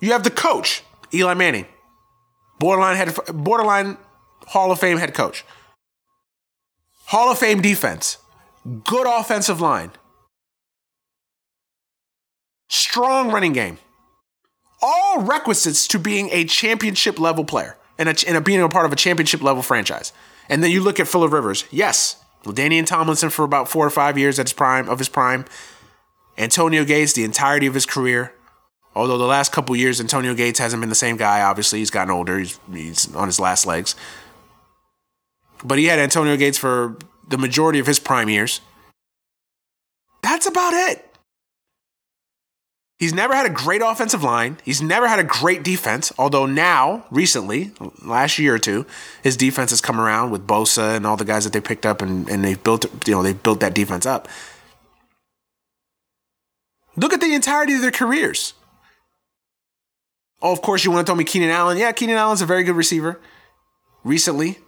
You have the coach, Eli Manning borderline head, borderline Hall of Fame head coach, Hall of Fame defense, good offensive line, strong running game, all requisites to being a championship level player and, a, and a, being a part of a championship level franchise. And then you look at Philip Rivers. Yes, LaDainian Tomlinson for about four or five years at his prime of his prime. Antonio Gates, the entirety of his career. Although the last couple years, Antonio Gates hasn't been the same guy. Obviously, he's gotten older. He's, he's on his last legs. But he had Antonio Gates for the majority of his prime years. That's about it. He's never had a great offensive line. He's never had a great defense. Although now, recently, last year or two, his defense has come around with Bosa and all the guys that they picked up, and, and they've built you know they built that defense up. Look at the entirety of their careers. Oh, of course, you want to tell me Keenan Allen? Yeah, Keenan Allen's a very good receiver recently.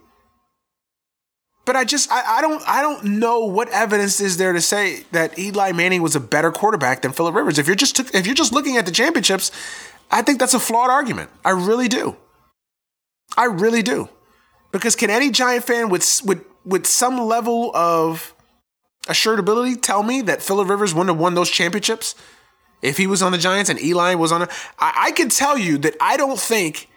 But I just I, I don't I don't know what evidence is there to say that Eli Manning was a better quarterback than Philip Rivers. If you're just if you're just looking at the championships, I think that's a flawed argument. I really do. I really do. Because can any Giant fan with with with some level of assured ability tell me that Philip Rivers wouldn't have won those championships if he was on the Giants and Eli was on a I, I can tell you that I don't think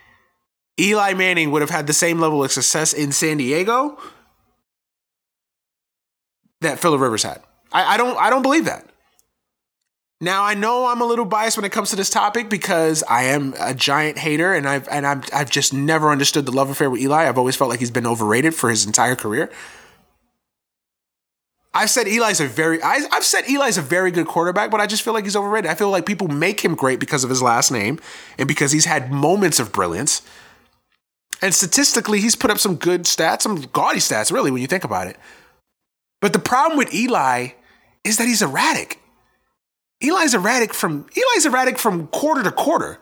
Eli Manning would have had the same level of success in San Diego that Philip Rivers had. I, I don't I don't believe that. Now I know I'm a little biased when it comes to this topic because I am a giant hater and I've and I've I've just never understood the love affair with Eli. I've always felt like he's been overrated for his entire career. I've said Eli's a very I, have said Eli's a very good quarterback, but I just feel like he's overrated. I feel like people make him great because of his last name and because he's had moments of brilliance. And statistically, he's put up some good stats, some gaudy stats, really, when you think about it. But the problem with Eli is that he's erratic. Eli's erratic from Eli's erratic from quarter to quarter.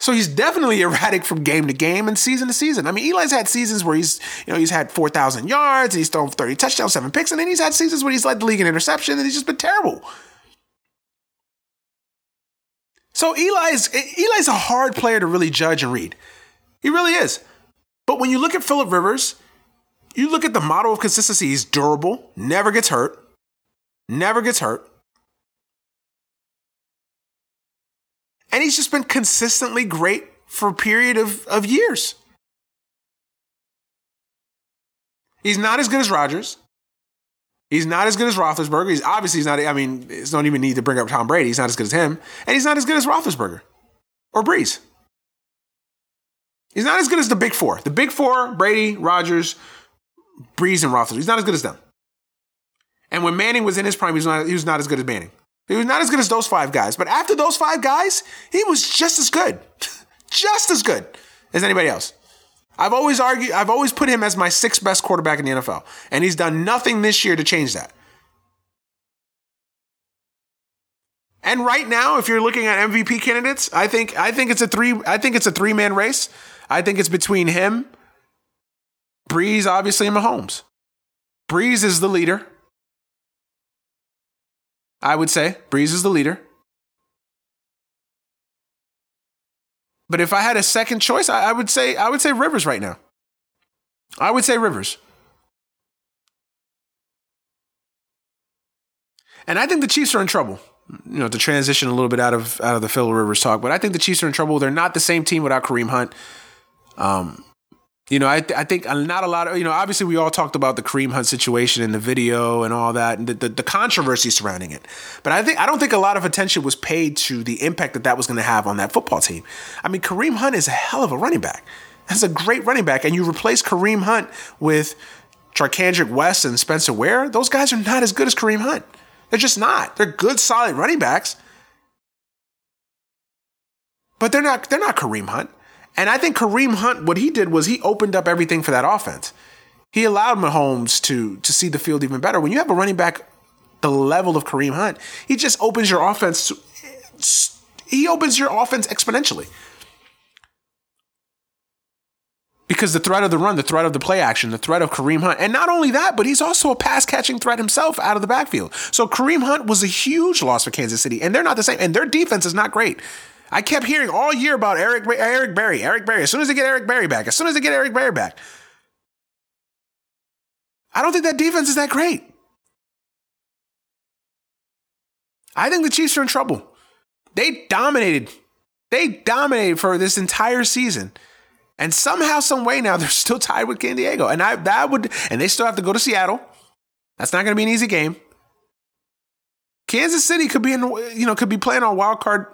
So he's definitely erratic from game to game and season to season. I mean, Eli's had seasons where he's, you know, he's had 4,000 yards he's thrown 30 touchdowns, seven picks, and then he's had seasons where he's led the league in interception and he's just been terrible. So Eli's Eli's a hard player to really judge and read. He really is. But when you look at Philip Rivers, you look at the model of consistency. He's durable, never gets hurt, never gets hurt. And he's just been consistently great for a period of, of years. He's not as good as Rodgers. He's not as good as Roethlisberger. He's obviously he's not. I mean, it's don't even need to bring up Tom Brady. He's not as good as him, and he's not as good as Roethlisberger or Brees. He's not as good as the big four. The big four: Brady, Rodgers, Brees, and Roethlisberger. He's not as good as them. And when Manning was in his prime, he was not. He was not as good as Manning. He was not as good as those five guys. But after those five guys, he was just as good, just as good as anybody else. I've always argued. I've always put him as my sixth best quarterback in the NFL, and he's done nothing this year to change that. And right now, if you're looking at MVP candidates, I think I think it's a three. I think it's a three man race. I think it's between him, Brees, obviously, and Mahomes. Brees is the leader. I would say Brees is the leader. But if I had a second choice, I, I, would say I would say Rivers right now. I would say Rivers. And I think the Chiefs are in trouble. You know, to transition a little bit out of out of the Phil Rivers talk, but I think the Chiefs are in trouble. They're not the same team without Kareem Hunt. Um, you know, I, th- I think not a lot of, you know, obviously we all talked about the Kareem Hunt situation in the video and all that and the, the, the, controversy surrounding it. But I think, I don't think a lot of attention was paid to the impact that that was going to have on that football team. I mean, Kareem Hunt is a hell of a running back. That's a great running back. And you replace Kareem Hunt with Charcandrick West and Spencer Ware, those guys are not as good as Kareem Hunt. They're just not. They're good, solid running backs. But they're not, they're not Kareem Hunt. And I think Kareem Hunt, what he did was he opened up everything for that offense. He allowed Mahomes to to see the field even better. When you have a running back the level of Kareem Hunt, he just opens your offense. He opens your offense exponentially. Because the threat of the run, the threat of the play action, the threat of Kareem Hunt, and not only that, but he's also a pass catching threat himself out of the backfield. So Kareem Hunt was a huge loss for Kansas City, and they're not the same, and their defense is not great. I kept hearing all year about Eric Eric Berry, Eric Berry. As soon as they get Eric Berry back, as soon as they get Eric Berry back, I don't think that defense is that great. I think the Chiefs are in trouble. They dominated. They dominated for this entire season. And somehow, some way now, they're still tied with San Diego. And I that would and they still have to go to Seattle. That's not gonna be an easy game. Kansas City could be in, you know, could be playing on wild card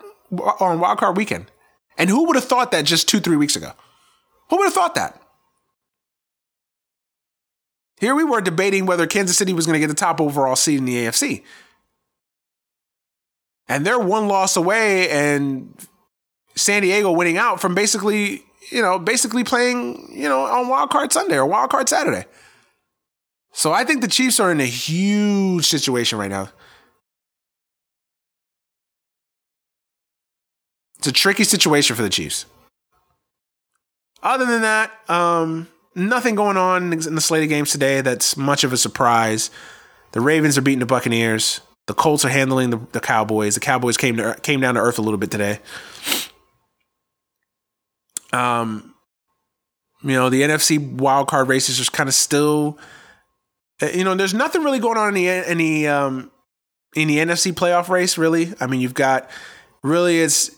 on Wild Card Weekend. And who would have thought that just two, three weeks ago? Who would have thought that? Here we were debating whether Kansas City was going to get the top overall seed in the AFC. And they're one loss away and San Diego winning out from basically, you know, basically playing, you know, on Wild Card Sunday or Wild Card Saturday. So I think the Chiefs are in a huge situation right now. It's a tricky situation for the Chiefs. Other than that, um, nothing going on in the slate of games today that's much of a surprise. The Ravens are beating the Buccaneers. The Colts are handling the, the Cowboys. The Cowboys came to came down to earth a little bit today. Um, you know, the NFC wild card races are kind of still, uh, you know, there's nothing really going on in the the um, in the NFC playoff race. Really, I mean, you've got really it's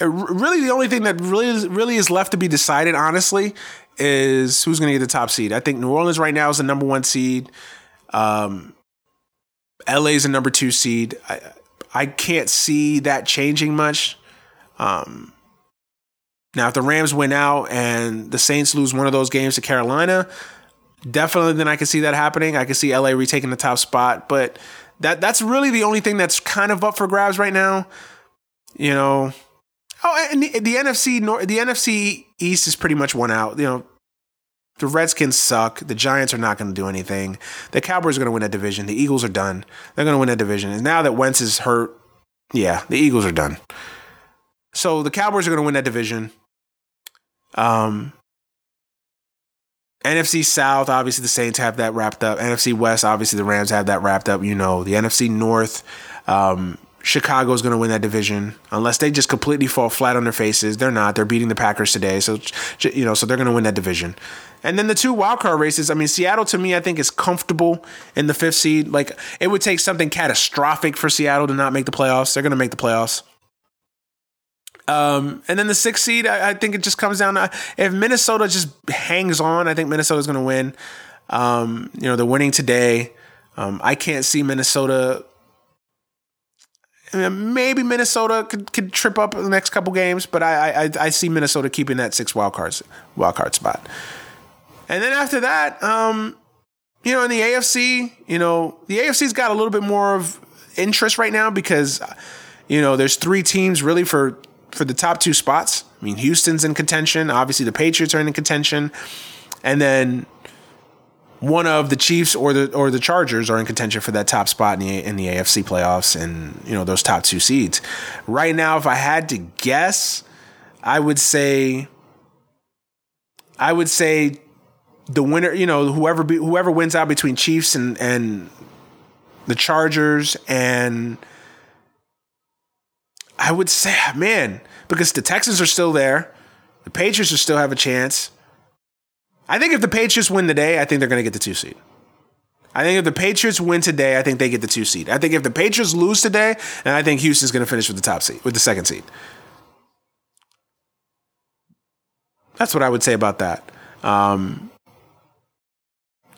really the only thing that really is, really is left to be decided. Honestly, is who's going to get the top seed. I think New Orleans right now is the number one seed. Um, LA is the number two seed. I, I can't see that changing much. Um, now, if the Rams win out and the Saints lose one of those games to Carolina, definitely then I can see that happening. I can see LA retaking the top spot, but that that's really the only thing that's kind of up for grabs right now. You know, oh, and the, the NFC the NFC East is pretty much one out. You know, the Redskins suck. The Giants are not going to do anything. The Cowboys are going to win that division. The Eagles are done. They're going to win that division. And now that Wentz is hurt, yeah, the Eagles are done. So the Cowboys are going to win that division. Um, NFC South, obviously the Saints have that wrapped up. NFC West, obviously the Rams have that wrapped up. You know, the NFC North, um, Chicago is going to win that division unless they just completely fall flat on their faces. They're not. They're beating the Packers today, so you know, so they're going to win that division. And then the two wild card races. I mean, Seattle to me, I think is comfortable in the fifth seed. Like it would take something catastrophic for Seattle to not make the playoffs. They're going to make the playoffs. Um, and then the sixth seed, I, I, think it just comes down to if Minnesota just hangs on, I think Minnesota's going to win. Um, you know, they're winning today. Um, I can't see Minnesota. Maybe Minnesota could, could trip up the next couple games, but I, I I see Minnesota keeping that six wild cards wild card spot. And then after that, um, you know, in the AFC, you know, the AFC's got a little bit more of interest right now because, you know, there's three teams really for for the top two spots. I mean, Houston's in contention. Obviously, the Patriots are in contention, and then one of the Chiefs or the or the Chargers are in contention for that top spot in the in the AFC playoffs, and you know those top two seeds. Right now, if I had to guess, I would say, I would say, the winner. You know, whoever be, whoever wins out between Chiefs and and the Chargers and I would say, man, because the Texans are still there, the Patriots will still have a chance. I think if the Patriots win today, I think they're going to get the two seed. I think if the Patriots win today, I think they get the two seed. I think if the Patriots lose today, and I think Houston's going to finish with the top seed, with the second seed. That's what I would say about that. Um,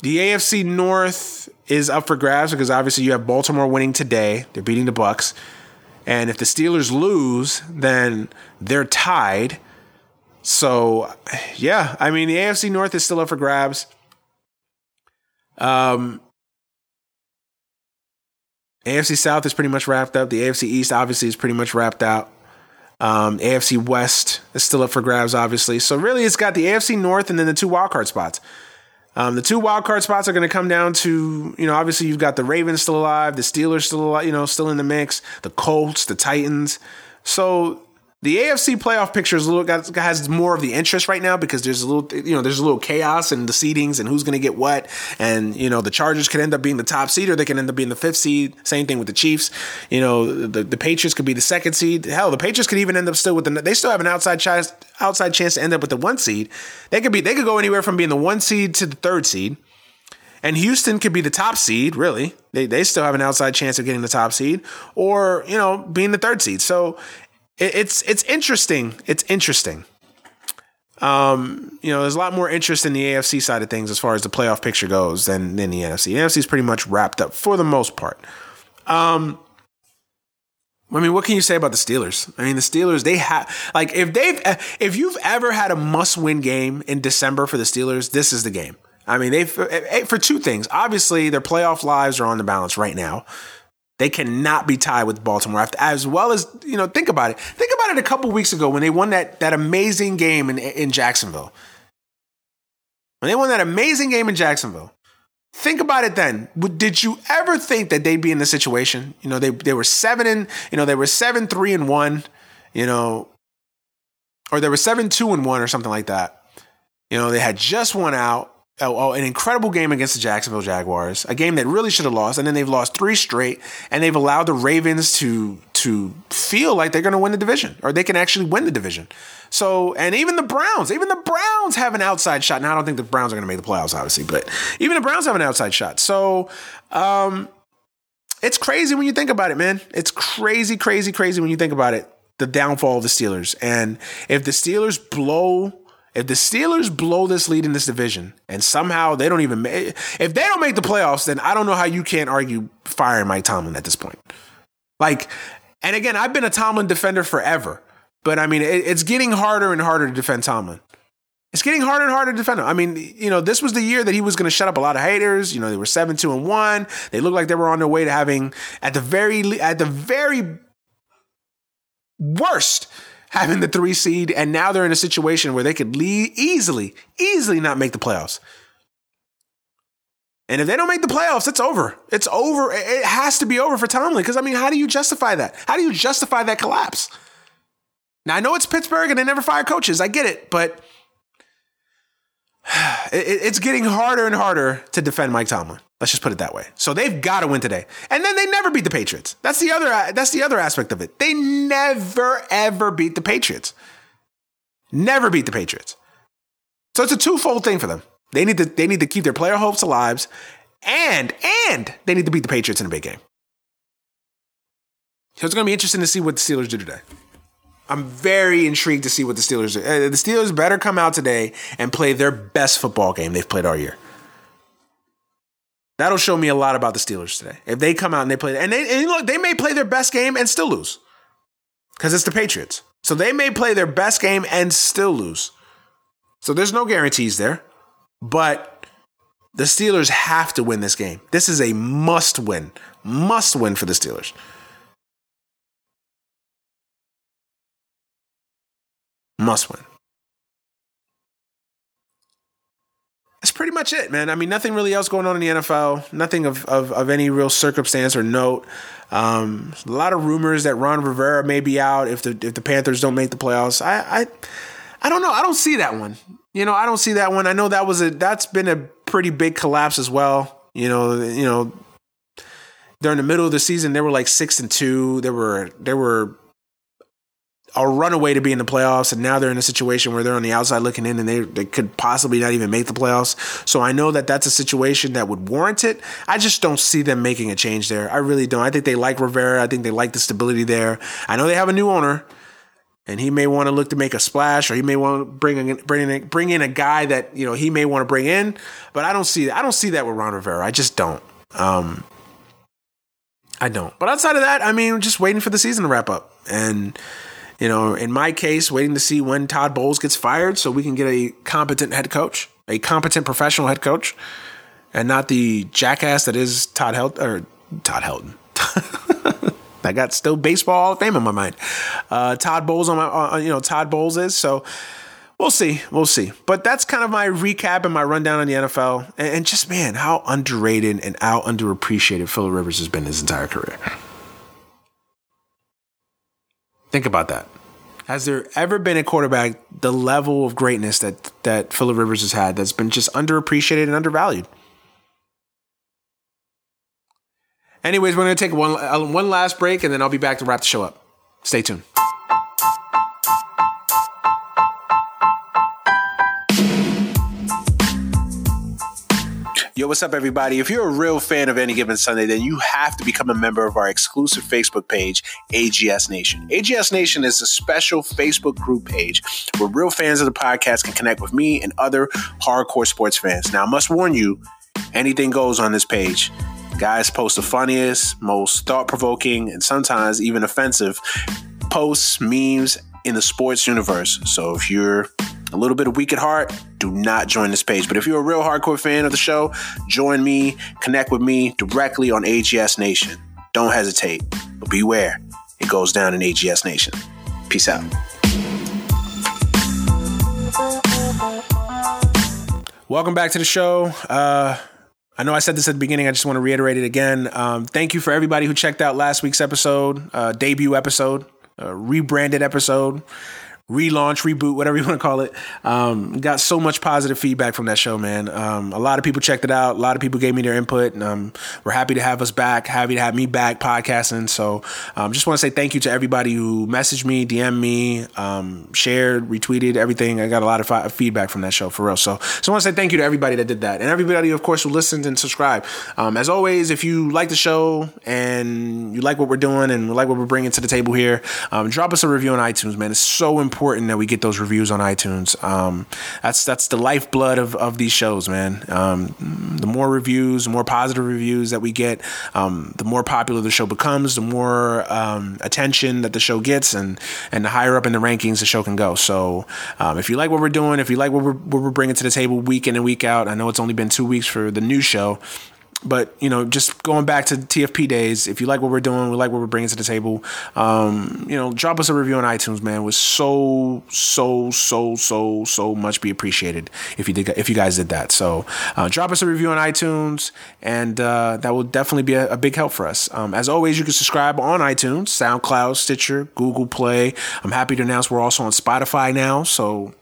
the AFC North is up for grabs because obviously you have Baltimore winning today. They're beating the Bucs. And if the Steelers lose, then they're tied. So, yeah, I mean, the AFC North is still up for grabs. Um, AFC South is pretty much wrapped up. The AFC East obviously is pretty much wrapped out. Um, AFC West is still up for grabs, obviously. So really, it's got the AFC North and then the two wildcard spots. Um, the two wild card spots are going to come down to, you know, obviously you've got the Ravens still alive, the Steelers still alive, you know, still in the mix, the Colts, the Titans. So the AFC playoff picture is a little has more of the interest right now because there's a little you know there's a little chaos in the seedings and who's going to get what and you know the Chargers could end up being the top seed or they can end up being the fifth seed. Same thing with the Chiefs. You know the the Patriots could be the second seed. Hell, the Patriots could even end up still with the they still have an outside chance outside chance to end up with the one seed. They could be they could go anywhere from being the one seed to the third seed. And Houston could be the top seed, really. They, they still have an outside chance of getting the top seed or, you know, being the third seed. So it's it's interesting. It's interesting. Um, you know, there's a lot more interest in the AFC side of things as far as the playoff picture goes than, than the NFC. The NFC is pretty much wrapped up for the most part. Um, I mean, what can you say about the Steelers? I mean, the Steelers, they have, like, if they've, if you've ever had a must win game in December for the Steelers, this is the game. I mean, they, for two things. Obviously, their playoff lives are on the balance right now. They cannot be tied with Baltimore. As well as, you know, think about it. Think about it a couple weeks ago when they won that, that amazing game in, in Jacksonville. When they won that amazing game in Jacksonville. Think about it then. Did you ever think that they'd be in this situation? You know, they, they were seven and, you know, they were seven, three and one, you know, or they were seven, two and one or something like that. You know, they had just won out. Oh, oh, an incredible game against the Jacksonville Jaguars, a game that really should have lost, and then they've lost three straight, and they've allowed the Ravens to to feel like they're going to win the division, or they can actually win the division. So, and even the Browns, even the Browns have an outside shot. Now, I don't think the Browns are going to make the playoffs, obviously, but even the Browns have an outside shot. So, um, it's crazy when you think about it, man. It's crazy, crazy, crazy when you think about it. The downfall of the Steelers, and if the Steelers blow if the Steelers blow this lead in this division and somehow they don't even make, if they don't make the playoffs, then I don't know how you can't argue firing Mike Tomlin at this point. Like, and again, I've been a Tomlin defender forever, but I mean, it, it's getting harder and harder to defend Tomlin. It's getting harder and harder to defend him. I mean, you know, this was the year that he was going to shut up a lot of haters. You know, they were seven, two, and one. They looked like they were on their way to having, at the very, at the very worst, having the three seed, and now they're in a situation where they could lead easily, easily not make the playoffs. And if they don't make the playoffs, it's over. It's over. It has to be over for Tomlin. Because I mean, how do you justify that? How do you justify that collapse? Now I know it's Pittsburgh and they never fire coaches. I get it, but it's getting harder and harder to defend Mike Tomlin. Let's just put it that way. So they've got to win today. And then they never beat the Patriots. That's the other that's the other aspect of it. They never ever beat the Patriots. Never beat the Patriots. So it's a twofold thing for them. They need to they need to keep their player hopes alive and and they need to beat the Patriots in a big game. So it's going to be interesting to see what the Steelers do today. I'm very intrigued to see what the Steelers do. Uh, the Steelers better come out today and play their best football game they've played all year. That'll show me a lot about the Steelers today. If they come out and they play, and they and look, they may play their best game and still lose, because it's the Patriots. So they may play their best game and still lose. So there's no guarantees there, but the Steelers have to win this game. This is a must win, must win for the Steelers. Must win. That's pretty much it, man. I mean, nothing really else going on in the NFL. Nothing of, of, of any real circumstance or note. Um, a lot of rumors that Ron Rivera may be out if the if the Panthers don't make the playoffs. I, I I don't know. I don't see that one. You know, I don't see that one. I know that was a that's been a pretty big collapse as well. You know, you know, during the middle of the season, they were like six and two. There were there were a runaway to be in the playoffs, and now they're in a situation where they're on the outside looking in, and they they could possibly not even make the playoffs. So I know that that's a situation that would warrant it. I just don't see them making a change there. I really don't. I think they like Rivera. I think they like the stability there. I know they have a new owner, and he may want to look to make a splash, or he may want to bring in, bring in bring in a guy that you know he may want to bring in. But I don't see I don't see that with Ron Rivera. I just don't. Um, I don't. But outside of that, I mean, just waiting for the season to wrap up and you know, in my case, waiting to see when Todd Bowles gets fired so we can get a competent head coach, a competent professional head coach, and not the jackass that is Todd Hel- or Todd Helton. I got still baseball Hall of Fame in my mind. Uh, Todd Bowles on my, uh, you know, Todd Bowles is so. We'll see, we'll see. But that's kind of my recap and my rundown on the NFL, and, just man, how underrated and how underappreciated Philip Rivers has been his entire career. Think about that. Has there ever been a quarterback the level of greatness that that Philip Rivers has had that's been just underappreciated and undervalued? Anyways, we're going to take one uh, one last break and then I'll be back to wrap the show up. Stay tuned. Yo, what's up, everybody? If you're a real fan of Any Given Sunday, then you have to become a member of our exclusive Facebook page, AGS Nation. AGS Nation is a special Facebook group page where real fans of the podcast can connect with me and other hardcore sports fans. Now, I must warn you, anything goes on this page. Guys post the funniest, most thought provoking, and sometimes even offensive posts, memes in the sports universe. So if you're a little bit of weak at heart, do not join this page. But if you're a real hardcore fan of the show, join me, connect with me directly on AGS Nation. Don't hesitate, but beware, it goes down in AGS Nation. Peace out. Welcome back to the show. Uh, I know I said this at the beginning. I just want to reiterate it again. Um, thank you for everybody who checked out last week's episode, uh, debut episode, uh, rebranded episode relaunch, reboot, whatever you want to call it. Um, got so much positive feedback from that show, man. Um, a lot of people checked it out. A lot of people gave me their input, and um, we're happy to have us back. Happy to have me back podcasting. So, um, just want to say thank you to everybody who messaged me, DM me, um, shared, retweeted, everything. I got a lot of fi- feedback from that show for real. So, so I want to say thank you to everybody that did that, and everybody, of course, who listened and subscribed. Um, as always, if you like the show and you like what we're doing and like what we're bringing to the table here, drop us a review on iTunes, man. It's so important important that we get those reviews on iTunes. Um, that's that's the lifeblood of, of these shows, man. Um, the more reviews, the more positive reviews that we get, um, the more popular the show becomes, the more um, attention that the show gets, and and the higher up in the rankings the show can go. So um, if you like what we're doing, if you like what we're, what we're bringing to the table week in and week out, I know it's only been two weeks for the new show. But you know, just going back to TFP days, if you like what we're doing, we like what we're bringing to the table. Um, you know, drop us a review on iTunes, man. It was so so so so so much be appreciated if you did if you guys did that. So uh, drop us a review on iTunes, and uh, that will definitely be a, a big help for us. Um, as always, you can subscribe on iTunes, SoundCloud, Stitcher, Google Play. I'm happy to announce we're also on Spotify now. So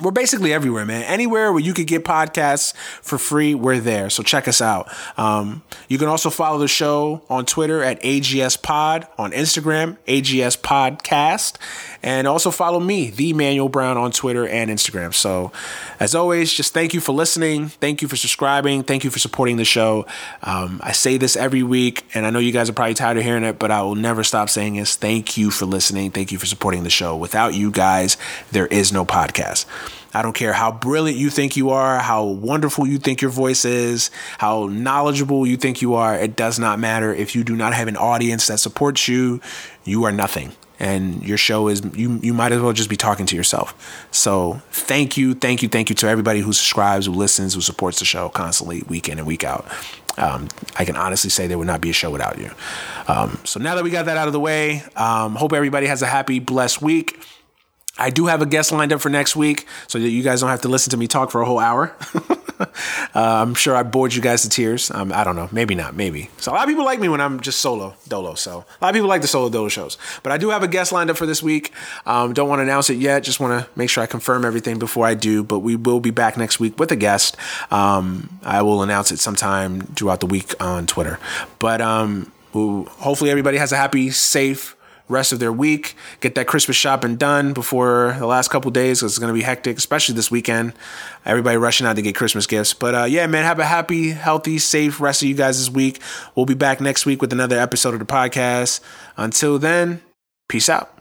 we're basically everywhere, man. Anywhere where you could get podcasts for free, we're there. So check us out. Um, you can also follow the show on Twitter at AGS Pod, on Instagram, AGS Podcast, and also follow me, the Manuel Brown, on Twitter and Instagram. So, as always, just thank you for listening. Thank you for subscribing. Thank you for supporting the show. Um, I say this every week, and I know you guys are probably tired of hearing it, but I will never stop saying this. Thank you for listening. Thank you for supporting the show. Without you guys, there is no podcast. I don't care how brilliant you think you are, how wonderful you think your voice is, how knowledgeable you think you are. It does not matter. If you do not have an audience that supports you, you are nothing. And your show is, you, you might as well just be talking to yourself. So thank you, thank you, thank you to everybody who subscribes, who listens, who supports the show constantly, week in and week out. Um, I can honestly say there would not be a show without you. Um, so now that we got that out of the way, um, hope everybody has a happy, blessed week. I do have a guest lined up for next week so that you guys don't have to listen to me talk for a whole hour. uh, I'm sure I bored you guys to tears. Um, I don't know. Maybe not. Maybe. So a lot of people like me when I'm just solo dolo. So a lot of people like the solo dolo shows. But I do have a guest lined up for this week. Um, don't want to announce it yet. Just want to make sure I confirm everything before I do. But we will be back next week with a guest. Um, I will announce it sometime throughout the week on Twitter. But um, hopefully everybody has a happy, safe, rest of their week, get that Christmas shopping done before the last couple days because it's going to be hectic, especially this weekend. Everybody rushing out to get Christmas gifts. But uh, yeah, man, have a happy, healthy, safe rest of you guys this week. We'll be back next week with another episode of the podcast. Until then, peace out.